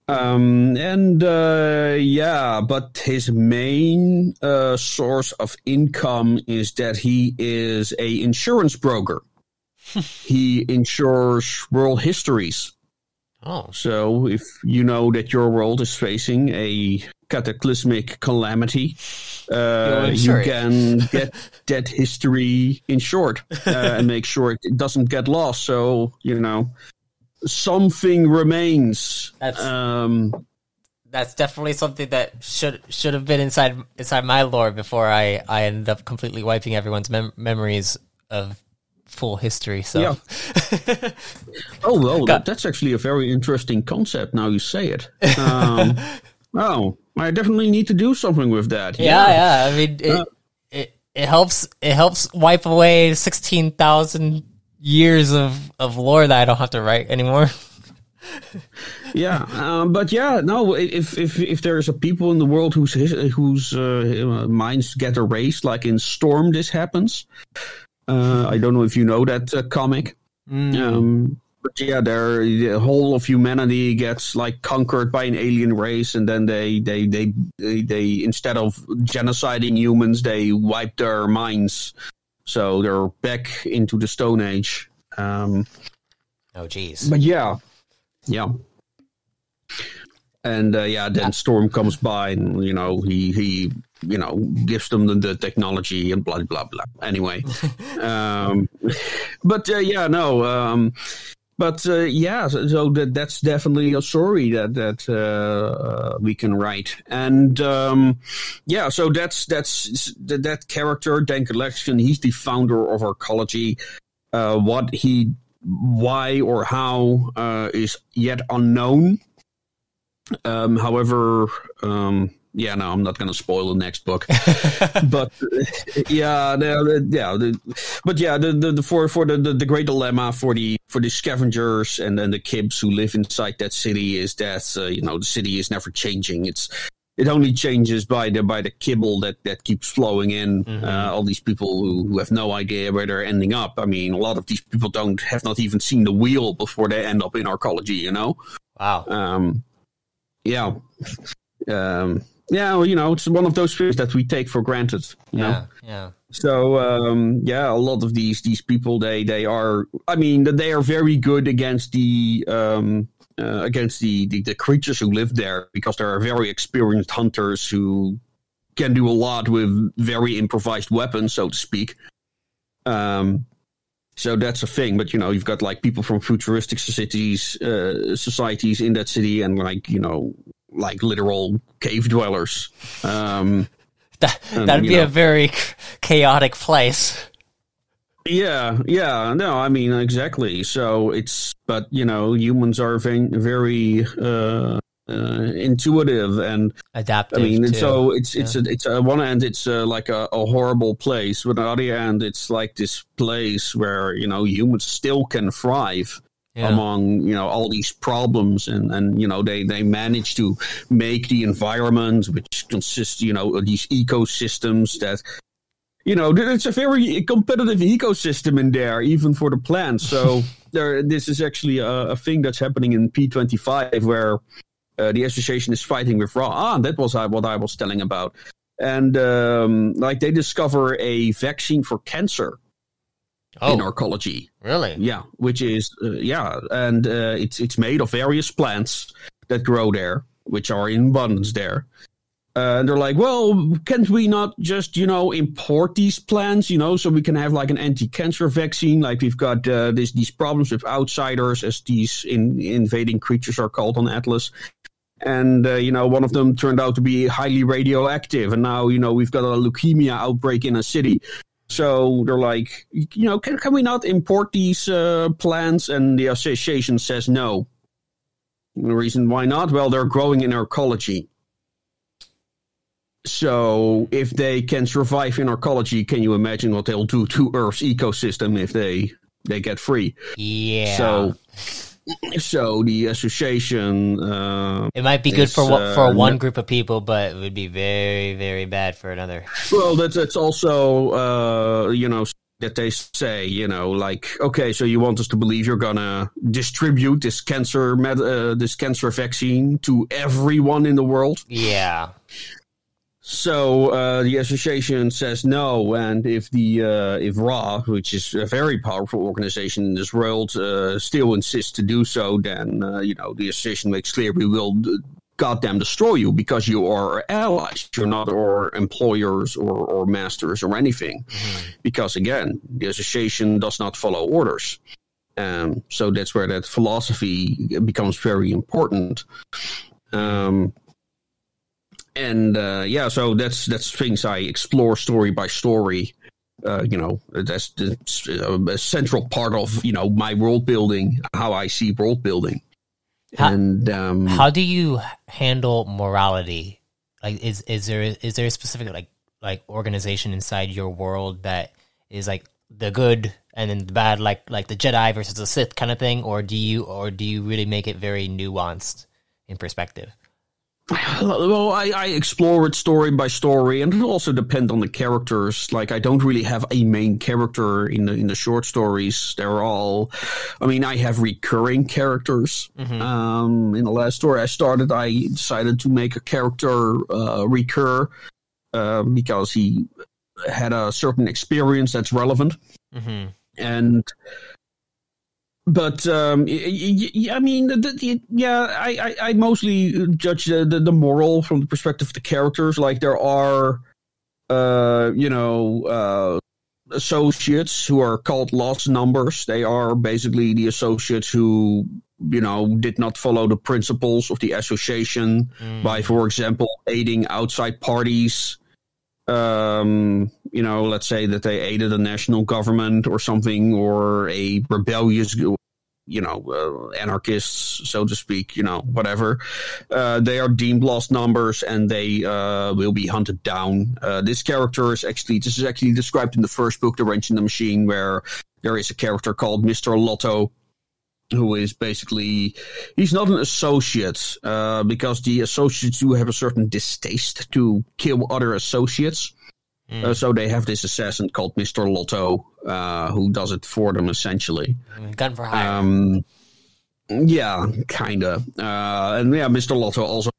Um, and uh, yeah, but his main uh, source of income is that he is a insurance broker. (laughs) he insures world histories. Oh, So if you know that your world is facing a cataclysmic calamity, uh, you can (laughs) get that history insured uh, and make sure it doesn't get lost. So you know something remains. That's- um, that's definitely something that should should have been inside inside my lore before I I ended up completely wiping everyone's mem- memories of full history. So Yeah. (laughs) oh well, that, that's actually a very interesting concept. Now you say it. Um, (laughs) oh, I definitely need to do something with that. yeah, yeah. I mean, it, Uh, it it helps it helps wipe away sixteen thousand years of of lore that I don't have to write anymore. (laughs) yeah, um, but yeah, no. If if if there's a people in the world whose whose uh, minds get erased, like in Storm, this happens. Uh, I don't know if you know that uh, comic. Um, but yeah, there the whole of humanity gets like conquered by an alien race, and then they they they they, they instead of genociding humans, they wipe their minds, so they're back into the Stone Age. Um, Oh, jeez. but yeah, yeah. And uh, yeah, then Storm comes by, and you know he he you know gives them the, the technology and blah blah blah. Anyway, (laughs) um, but uh, yeah, no. Um, but uh, yeah, so, so, that that's definitely a story that that uh, we can write, and um, yeah, so that's that's that, that character Dan Collection. He's the founder of Arcology. Uh, what he, why or how uh, is yet unknown. Um, however, um, yeah, no, I'm not going to spoil the next book, (laughs) but yeah, the, yeah, the, but yeah, the, the, the for for the, the, the great dilemma for the for the scavengers and then the kibs who live inside that city is that uh, you know the city is never changing. It's it only changes by the by the kibble that that keeps flowing in. Mm-hmm. Uh, all these people who, who have no idea where they're ending up. I mean, a lot of these people don't have not even seen the wheel before they end up in arcology. You know? Wow. Um, yeah. Um, yeah, well, you know, it's one of those things that we take for granted. You yeah, know? yeah. So um, yeah, a lot of these these people they they are. I mean, they are very good against the um, uh, against the, the the creatures who live there because they are very experienced hunters who can do a lot with very improvised weapons, so to speak. Um, so that's a thing. But you know, you've got like people from futuristic cities, uh, societies in that city, and like you know, like literal cave dwellers. Um, (laughs) that that'd be know. a very chaotic place. Yeah, yeah, no, I mean exactly. So it's, but you know, humans are very, very uh, uh, intuitive and adaptive. I mean, and so it's it's yeah. a, it's a, one end it's a, like a, a, horrible place, but on the other end it's like this place where you know humans still can thrive yeah. among you know all these problems and and you know they they manage to make the environment which consists you know of these ecosystems that you know it's a very competitive ecosystem in there even for the plants so (laughs) there this is actually a, a, thing that's happening in p25 where uh, the association is fighting with Ra. Ah, that was uh, what I was telling about. And um, like they discover a vaccine for cancer oh, in arcology. Really? Yeah, which is uh, yeah, and uh, it's it's made of various plants that grow there, which are in abundance there. Uh, and they're like, well, can't we not just, you know, import these plants, you know, so we can have like an anti-cancer vaccine? Like we've got uh, this, these problems with outsiders, as these in, invading creatures are called on Atlas. And, uh, you know, one of them turned out to be highly radioactive. And now, you know, we've got a leukemia outbreak in a city. So they're like, you know, can, can we not import these uh, plants? And the association says no. And the reason why not? Well, they're growing in arcology. So if they can survive in arcology, can you imagine what they'll do to Earth's ecosystem if they they get free? Yeah. So so the association uh, it might be good for uh, for one group of people but it would be very very bad for another. Well that's that's also uh, you know that they say you know like okay so you want us to believe you're gonna distribute this cancer med- uh, this cancer vaccine to everyone in the world? Yeah so uh, the association says no, and if the uh, if Ra, which is a very powerful organization in this world, uh, still insists to do so, then uh, you know the association makes clear we will goddamn destroy you because you are our allies. You're not our employers or, or masters or anything. Mm-hmm. Because again, the association does not follow orders. Um, so that's where that philosophy becomes very important. Um, and uh, yeah, so that's that's things I explore story by story. Uh, you know, that's, that's a central part of you know my world building, how I see world building. How, and um, how do you handle morality? Like, is is there is there a specific like like organization inside your world that is like the good and then the bad, like like the Jedi versus the Sith kind of thing, or do you or do you really make it very nuanced in perspective? Well, I, I, explore it story by story, and it also depends on the characters. Like, I don't really have a main character in the in the short stories. They're all, I mean, I have recurring characters. Mm-hmm. Um, in the last story I started, I decided to make a character uh, recur uh, because he had a certain experience that's relevant, mm-hmm. and but um, I mean, yeah, I, I, I, mostly judge the, the, the, moral from the perspective of the characters. Like there are uh, you know, uh, associates who are called lost numbers. They are basically the associates who, you know, did not follow the principles of the association mm. by, for example, aiding outside parties. Um, you know, let's say that they aided a national government or something, or a rebellious you know, uh, anarchists, so to speak, you know, whatever. Uh, they are deemed lost numbers and they uh, will be hunted down. Uh, this character is actually, this is actually described in the first book, The Wrench in the Machine, where there is a character called Mr. Lotto. Who is basically, he's not an associate, uh, because the associates do have a certain distaste to kill other associates. Mm. Uh, so they have this assassin called Mr. Lotto, uh, who does it for them essentially. Gun for hire. Um, yeah, kind of. Uh, and yeah, Mr. Lotto also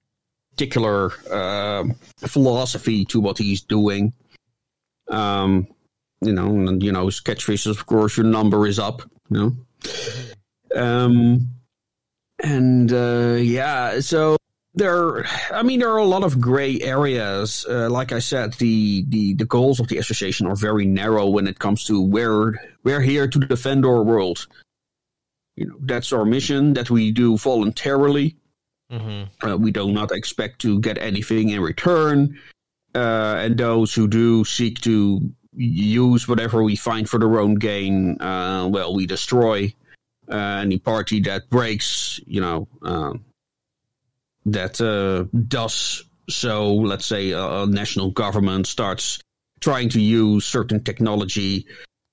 particular uh, philosophy to what he's doing. Um, you know, and you know, his catchphrase is, of course, your number is up. You know, mm-hmm. Um, and uh, yeah, so there i mean there are a lot of gray areas. Uh, like i said the, the the goals of the association are very narrow when it comes to where we're here to defend our world. You know that's our mission that we do voluntarily. Mm-hmm. uh, we do not expect to get anything in return. Uh, and those who do seek to use whatever we find for their own gain uh, well we destroy uh, any party that breaks you know um, that uh, does so. Let's say a, a, national government starts trying to use certain technology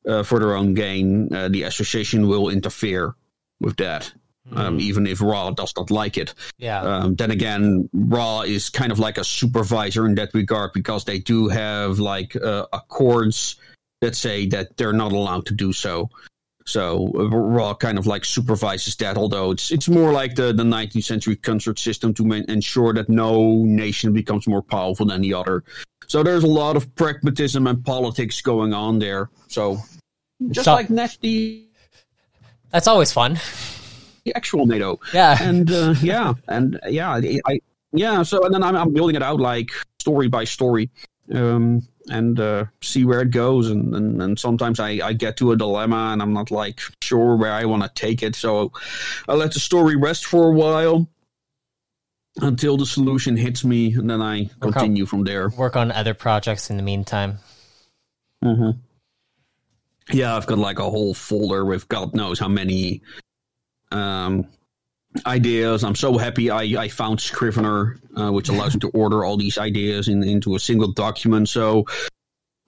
uh, for their own gain, uh, the association will interfere with that. Mm. Um, even if Ra does not like it. Yeah. Um, then again, Ra is kind of like a supervisor in that regard because they do have like uh, accords that say that they're not allowed to do so. So Ra kind of like supervises that, although it's it's more like the, the 19th century concert system to ensure that no nation becomes more powerful than the other. So there's a lot of pragmatism and politics going on there. So just so, like Nasty. That's always fun. The actual NATO. Yeah. And uh, (laughs) yeah, and yeah, I yeah. So and then I'm, I'm building it out like story by story. Um, and uh, see where it goes. And, and, and sometimes I, I get to a dilemma and I'm not like sure where I want to take it. So I let the story rest for a while until the solution hits me, and then I work continue on, from there. Work on other projects in the meantime. Mm-hmm. Yeah, I've got like a whole folder with God knows how many um, ideas. I'm so happy I, I found Scrivener, uh, which allows me to order all these ideas in, into a single document. So,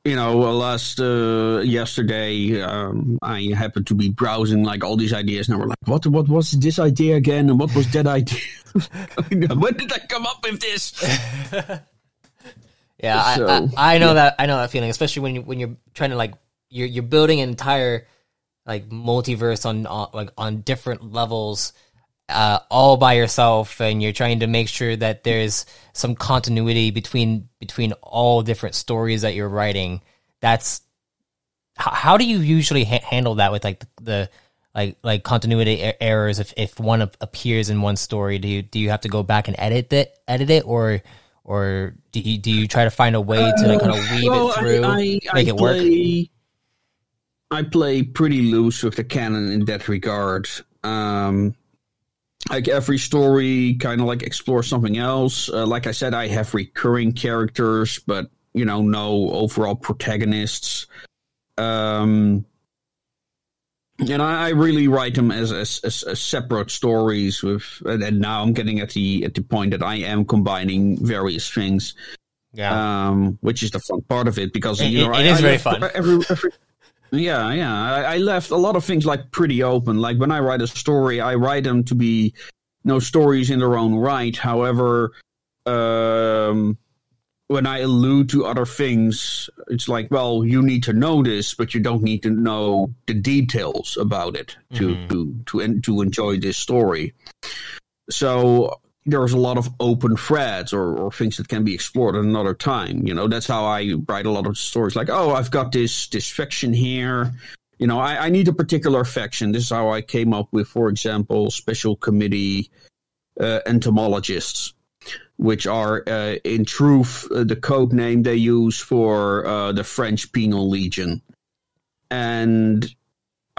you know, last uh, yesterday, um, I happened to be browsing like all these ideas, and I were like, "What? What was this idea again? And what was that idea? (laughs) when did I come up with this?" (laughs) yeah, so, I, I, I, know yeah. that. I know that feeling, especially when you when you're trying to like you're you're building an entire like multiverse on, on like on different levels uh, all by yourself and you're trying to make sure that there's some continuity between between all different stories that you're writing. That's how, how do you usually ha- handle that with like the, the like like continuity er- errors if, if one appears in one story? Do you do you have to go back and edit it edit it or or do you, do you try to find a way to like kind of weave well, it through I, I, make I it play, work I play pretty loose with the canon in that regard. Um like every story kind of like explore something else. Uh, like i said i have recurring characters but you know no overall protagonists. Um and I, I really write them as, as, as, as separate stories with and now i'm getting at the at the point that i am combining various things. Yeah. Um which is the fun part of it because it, you know it, it I, is I very fun. every, every yeah, yeah. I, I, left a lot of things like pretty open. Like when I write a story, I write them to be you know stories in their own right. However, um, when I allude to other things, it's like, well, you need to know this, but you don't need to know the details about it to mm-hmm. to to to enjoy this story. So there's a lot of open threads or, or things that can be explored at another time. You know, that's how I write a lot of stories. Like, oh, I've got this this fiction here. You know, I, I need a particular faction. This is how I came up with, for example, special committee uh, entomologists. which are uh, in truth uh, the code name they use for uh, the French Penal Legion. And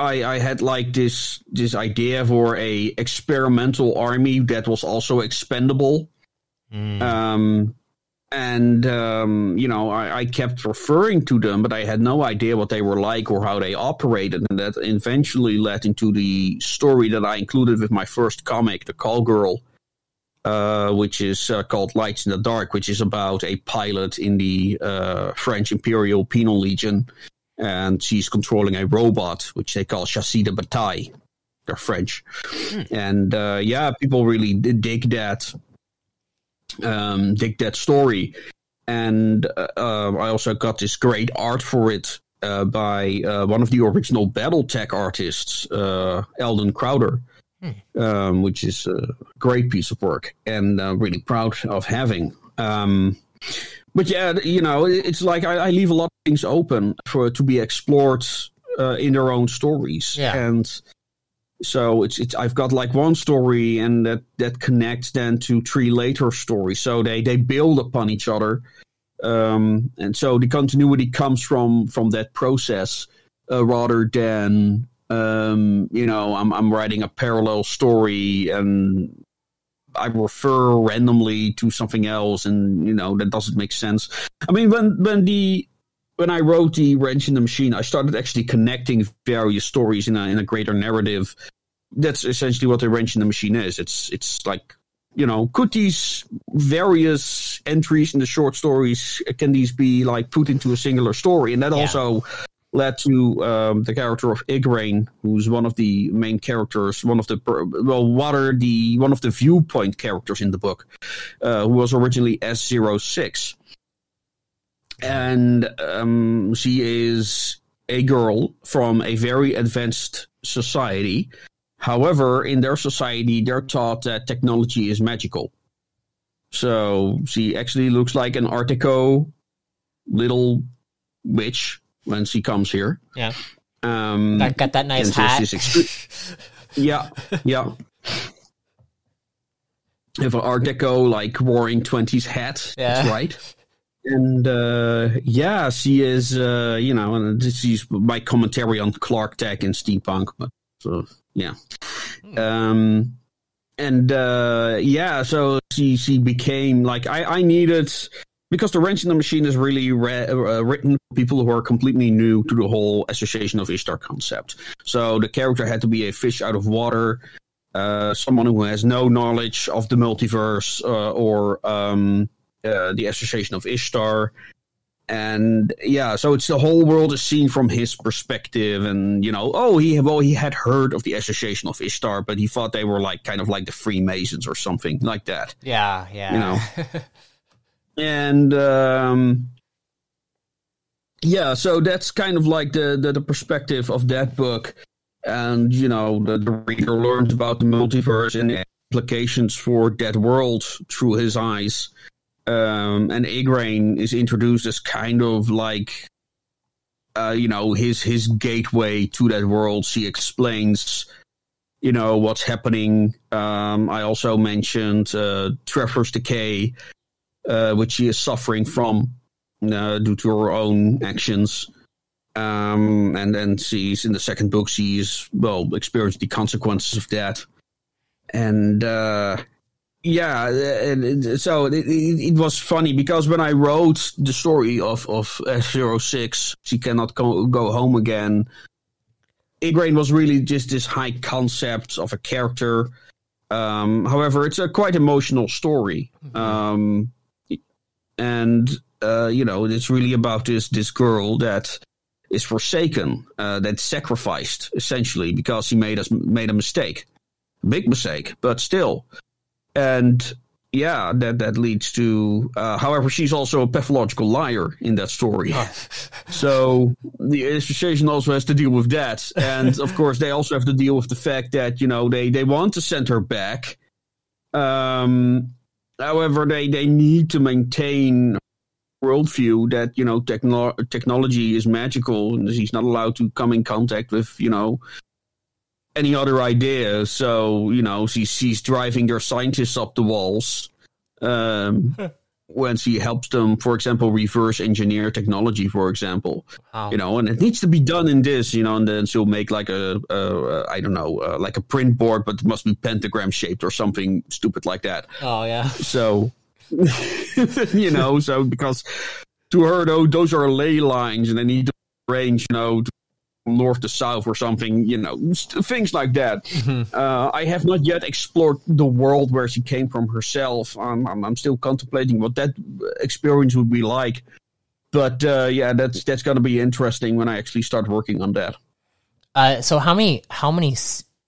I, I had like this this idea for a experimental army that was also expendable. Mm. Um, and um, you know, I, I, kept referring to them, but I had no idea what they were like or how they operated, and that eventually led into the story that I included with my first comic, The Call Girl, uh, which is uh, called Lights in the Dark, which is about a pilot in the uh, French Imperial Penal Legion, and she's controlling a robot, which they call Chassis de Bataille. They're French, hmm. and uh, yeah, people really dig that um, dig that story. And uh, uh, I also got this great art for it uh, by uh, one of the original BattleTech artists, uh, Eldon Crowder, hmm. um, which is a great piece of work and uh, really proud of having. Um, but yeah, you know, it's like I, I, leave a lot of things open for to be explored in their own stories. Yeah. And so it's it's I've got like one story and that that connects then to three later stories. So they they build upon each other, um, and so the continuity comes from from that process uh, rather than um, you know I'm I'm writing a parallel story and I refer randomly to something else, and you know that doesn't make sense. I mean when when the when I wrote the Wrench in the Machine, I started actually connecting various stories in a, in a greater narrative. That's essentially what the Wrench in the Machine is. It's it's like you know, could these various entries in the short stories can these be like put into a singular story? And that yeah. also led to um, the character of Igraine, who's one of the main characters, one of the well, are the one of the viewpoint characters in the book, uh, who was originally S06 and um, she is a girl from a very advanced society. However, in their society, they're taught that technology is magical. So she actually looks like an Art Deco little witch when she comes here. Yeah. Um, got, got that nice hat. Extre- yeah, yeah. Have an Art Deco like roaring twenties hat. Yeah. That's right and uh, yeah, she is. Uh, you know, and this is my commentary on Clarketech and steampunk. But so yeah, hmm. um, and uh, yeah, so she she became like I I needed because the wrench in the machine is really re- uh, written for people who are completely new to the whole association of Ishtar concept. So the character had to be a fish out of water. Uh, someone who has no knowledge of the multiverse uh, or um, uh, the Association of Ishtar. And yeah, so it's the whole world is seen from his perspective, and you know, oh, he well, he had heard of the Association of Ishtar, but he thought they were like kind of like the Freemasons or something like that. Yeah, yeah, you know. (laughs) and um, yeah, so that's kind of like the, the, the perspective of that book, and you know, the, the reader learns about the multiverse and implications for that world through his eyes um, and Igraine is introduced as kind of like uh, you know his his gateway to that world. She explains you know what's happening. Um, I also mentioned uh, traveler's decay, uh, which she is suffering from uh, due to her own actions. Um, and then she's in the second book. She's well experienced the consequences of that, and uh, yeah, and so it, it, was funny because when I wrote the story of of S06, she cannot go, go home again. Igraine was really just this high concept of a character. Um, however, it's a quite emotional story, mm-hmm. um, and uh, you know, it's really about this this girl that is forsaken, uh, that sacrificed essentially because he made us made a mistake, big mistake, but still and yeah, that that leads to. Uh, however, she's also a pathological liar in that story. Oh. (laughs) so the association also has to deal with that, and of course, they also have to deal with the fact that you know they they want to send her back. Um, however, they they need to maintain worldview that you know techno- technology is magical, and he's not allowed to come in contact with you know any other idea. So you know, she's she's driving their scientists up the walls, Um, (laughs) when she helps them, for example, reverse engineer technology, for example, Wow. you know, and it needs to be done in this, you know, and then she'll make like a, I don't know, uh, like a print board, but it must be pentagram shaped or something stupid like that. Oh yeah. So, (laughs) you know, so because to her, though, those are ley lines and they need to arrange, you know, to north to south or something, you know, st- things like that. Uh, I have not yet explored the world where she came from herself. Um, I'm, I'm still contemplating what that experience would be like. But uh, yeah, that's that's going to be interesting when I actually start working on that. Uh, so how many how many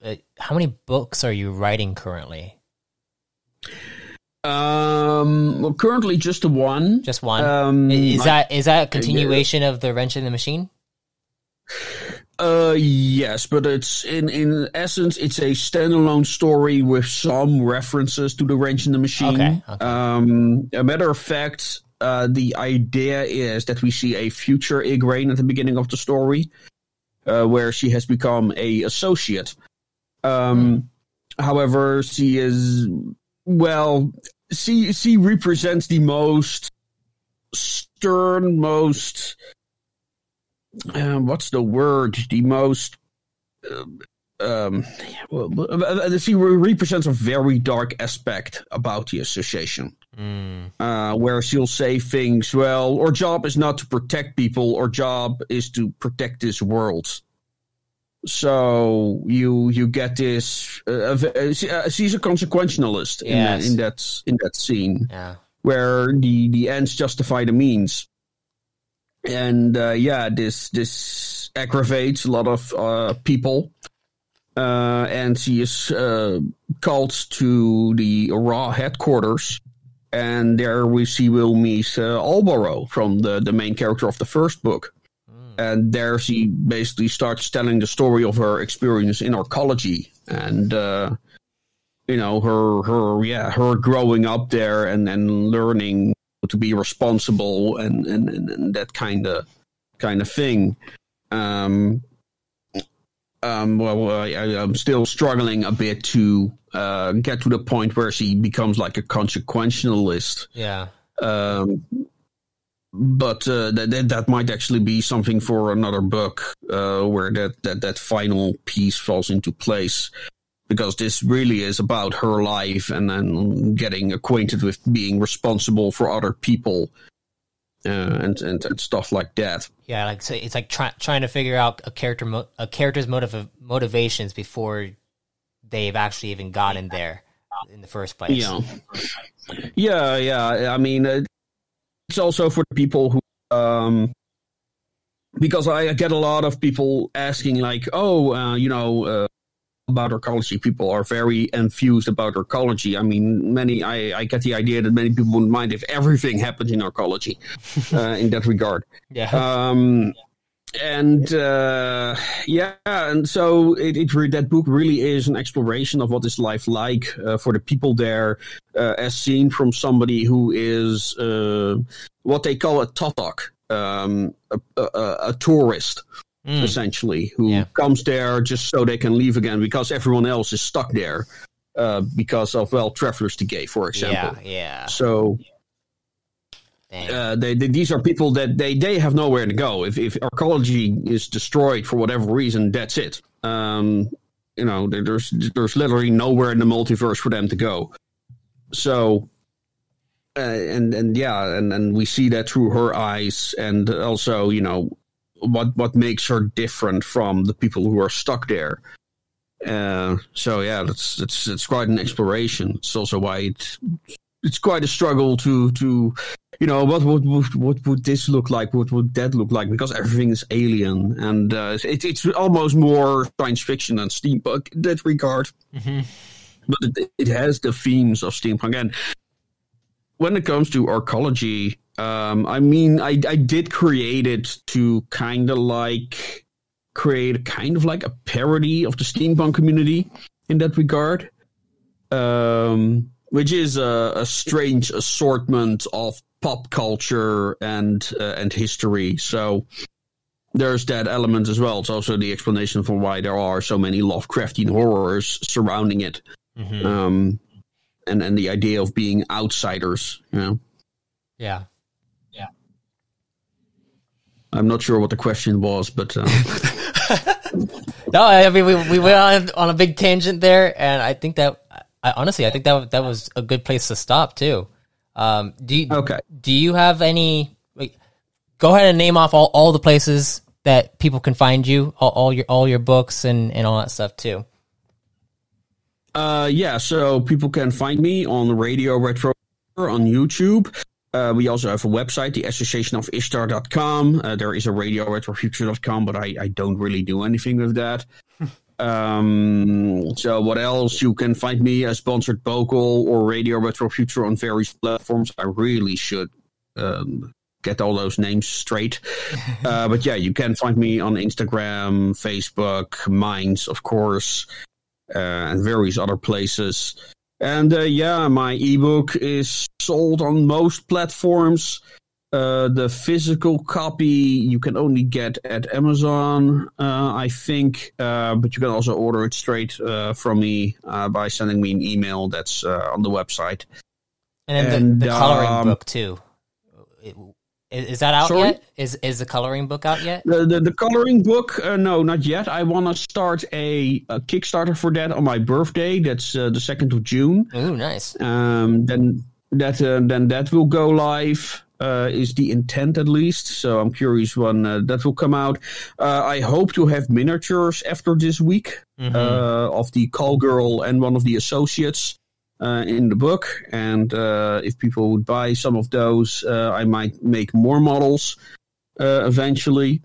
uh, how many books are you writing currently? Um, well, currently just one. Just one. Um, is I- that is that a continuation of the Wrench in the Machine? Uh, yes, but it's in in essence it's a standalone story with some references to the wrench in the machine. Okay, okay. Um, a matter of fact, uh, the idea is that we see a future Igraine at the beginning of the story, uh, where she has become a associate. Um, however, she is well. She she represents the most stern, most uh, what's the word? The most. Uh, um, well, uh, she represents a very dark aspect about the association, Mm. uh, where she'll say things. Well, our job is not to protect people. Our job is to protect this world. So you you get this. Uh, uh, uh, she's a consequentialist in, that, in that in that scene Yeah. where the the ends justify the means and uh, yeah this this aggravates a lot of uh, people. Uh, and she is uh, called to the Ra headquarters. And there we see will meet uh, Albaro from the the main character of the first book. And there she basically starts telling the story of her experience in arcology and uh, you know her her yeah her growing up there and and learning to be responsible and and, and, and that kind of kind of thing. Um um well I, i'm still struggling a bit to uh get to the point where she becomes like a consequentialist. Yeah. um but uh, that, that that might actually be something for another book uh, where that, that that final piece falls into place because this really is about her life and then getting acquainted with being responsible for other people uh, and, and and stuff like that. Yeah, like so it's like try, trying to figure out a character mo- a character's motive motivations before they've actually even gotten there in the first place. Yeah, yeah, yeah. I mean, uh, it's also for the people who, um, because I get a lot of people asking, like, "Oh, uh, you know." Uh, about arcology, people are very enthused about arcology. I mean, many I, I get the idea that many people wouldn't mind if everything happened in arcology, (laughs) uh, in that regard. Yeah. Um, and uh, yeah, and so it, it re- that book really is an exploration of what is life like uh, for the people there, uh, as seen from somebody who is uh, what they call a totok, um, a, a, a tourist Mm. essentially, who Yeah. comes there just so they can leave again because everyone else is stuck there uh, because of well traveler's decay, for example. Yeah, yeah. So uh, they, they, these are people that they, they have nowhere to go. If if arcology is destroyed for whatever reason, that's it. Um, you know, there- there's there's literally nowhere in the multiverse for them to go. So, uh, and and yeah, and and we see that through her eyes, and also you know what what makes her different from the people who are stuck there. Uh, so yeah, that's it's it's quite an exploration. It's also why it it's quite a struggle to to you know what would what, what would this look like what would that look like because everything is alien and uh, it, it's almost more science fiction than steampunk in that regard Mhm. but it, it has the themes of steampunk and when it comes to arcology um, i mean I, I did create it to kind of like create kind of like a parody of the steampunk community in that regard um, which is a, a strange assortment of pop culture and uh, and history. So there's that element as well. It's also the explanation for why there are so many Lovecraftian horrors surrounding it. Mhm. Um, and and the idea of being outsiders. You know. Yeah. Yeah. I'm not sure what the question was, but uh, (laughs) No, I mean we we went on on a big tangent there, and I think that I honestly I think that that was a good place to stop too. Um, do you okay. do you have any? Like, go ahead and name off all, all the places that people can find you, all, all your all your books and and all that stuff too. Uh, yeah, so people can find me on Radio Retro on YouTube. Uh, we also have a website, the association of ishtar.com. Uh, there is a radio retrofuture.com, but I, I don't really do anything with that. (laughs) um, so what else? You can find me as sponsored vocal or radio retro future on various platforms. I really should, um, get all those names straight. (laughs) uh, but yeah, you can find me on Instagram, Facebook, Minds, of course, and various other places. And uh, yeah, my ebook is sold on most platforms. Uh, the physical copy you can only get at Amazon, uh, I think, uh, but you can also order it straight uh, from me uh, by sending me an email. That's uh, on the website. And then And, the, the coloring um, book too. Is, that out Sorry? yet? Is is the coloring book out yet? The, the, the coloring book, uh, no, not yet. I want to start a, a Kickstarter for that on my birthday. That's uh, the second of June. Ooh, nice. Um, then that uh, then that will go live. Uh, is the intent at least? So I'm curious when uh, that will come out. Uh, I hope to have miniatures after this week Mhm. uh, of the call girl and one of the associates uh, in the book. And uh, if people would buy some of those, uh, I might make more models uh, eventually.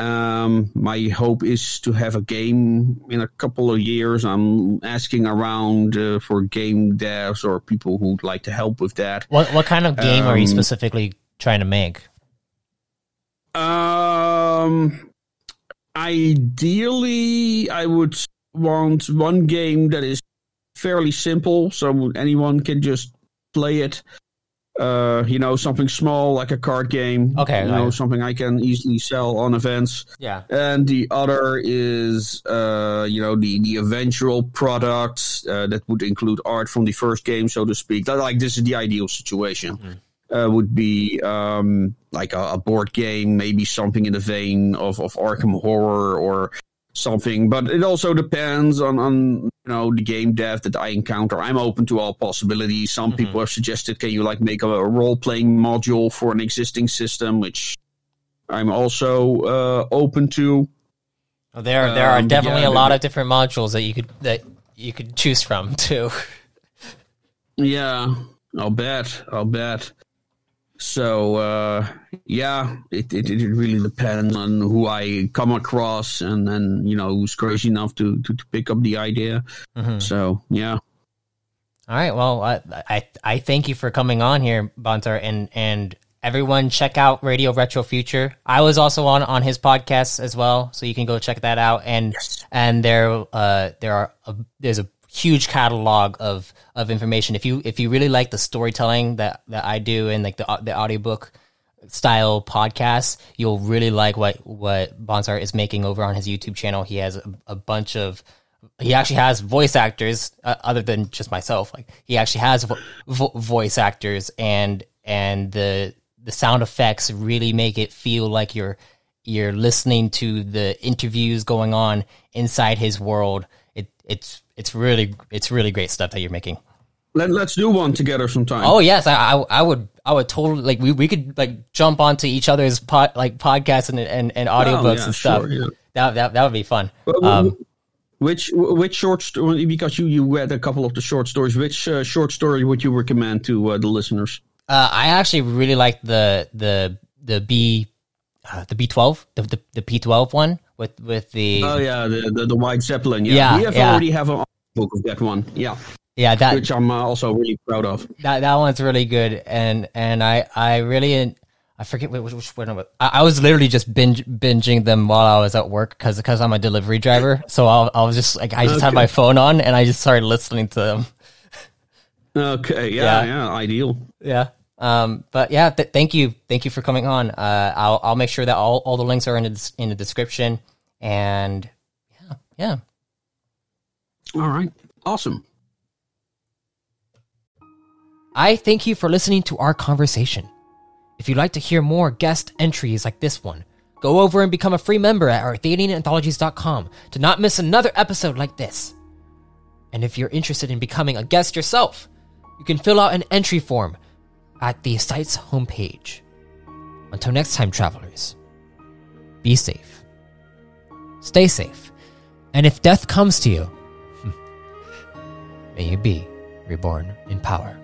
Um, my hope is to have a game in a couple of years. I'm asking around uh, for game devs or people who'd like to help with that. What what kind of game are you Um, specifically trying to make? Um, ideally, I would want one game that is fairly simple, so anyone can just play it. Uh, you know, something small like a card game. Okay, you know, right. something I can easily sell on events. Yeah. And the other is, uh, you know, the the eventual products uh, that would include art from the first game, so to speak. That, like this is the ideal situation. Uh, would be um, like a, a board game, maybe something in the vein of, of Arkham Horror or something. But it also depends on, on you know the game dev that I encounter. I'm open to all possibilities. Some Mhm. people have suggested, can you like make a, a role playing module for an existing system, which I'm also uh, open to. Well, there there are Um, definitely yeah, a lot of different modules that you could that you could choose from (laughs) too. Yeah, I'll bet. I'll bet. So uh, yeah, it, it it really depends on who I come across, and then you know who's crazy enough to to, to pick up the idea. Mhm. So yeah, All right. Well, I, I I thank you for coming on here, Bantar, and and everyone check out Radio Retro Future. I was also on on his podcast as well, so you can go check that out. And and there uh there are a, there's a huge catalog of of information. If you if you really like the storytelling that that I do and like the the audiobook style podcast, you'll really like what what Bonsar is making over on his YouTube channel. He has a, a bunch of he actually has voice actors uh, other than just myself. Like he actually has vo- vo- voice actors and and the the sound effects really make it feel like you're you're listening to the interviews going on inside his world. It it's it's really it's really great stuff that you're making. Let, let's do one together sometime. Oh yes, I, I I would I would totally like we, we could like jump onto each other's pod like podcasts and and, and audiobooks yeah, and stuff. sure, yeah. That that that would be fun. Um, which which short story? Because you you read a couple of the short stories. Which uh, short story would you recommend to uh, the listeners? Uh, I actually really like the the the B uh, the B twelve the, the the P twelve one with with the Oh yeah, the the, the White Zeppelin. Yeah, Yeah, we have yeah. already have a book of that one. Yeah, yeah that which I'm uh, also really proud of. that that one's really good and and I I really I forget which, which one was. I, I was literally just binge, binging them while I was at work because because I'm a delivery driver (laughs) so I, I was just like I just had my phone on and I just started listening to them Okay, yeah, Yeah. yeah, ideal. yeah um but yeah th- thank you thank you for coming on uh I'll I'll make sure that all, all the links are in the des- in the description and yeah yeah All right, awesome. I thank you for listening to our conversation. If you'd like to hear more guest entries like this one, go over and become a free member at arthadiananthologies.com to not miss another episode like this. And if you're interested in becoming a guest yourself, you can fill out an entry form at the site's homepage. Until next time, travelers, be safe, stay safe, and if death comes to you, (laughs) may you be reborn in power.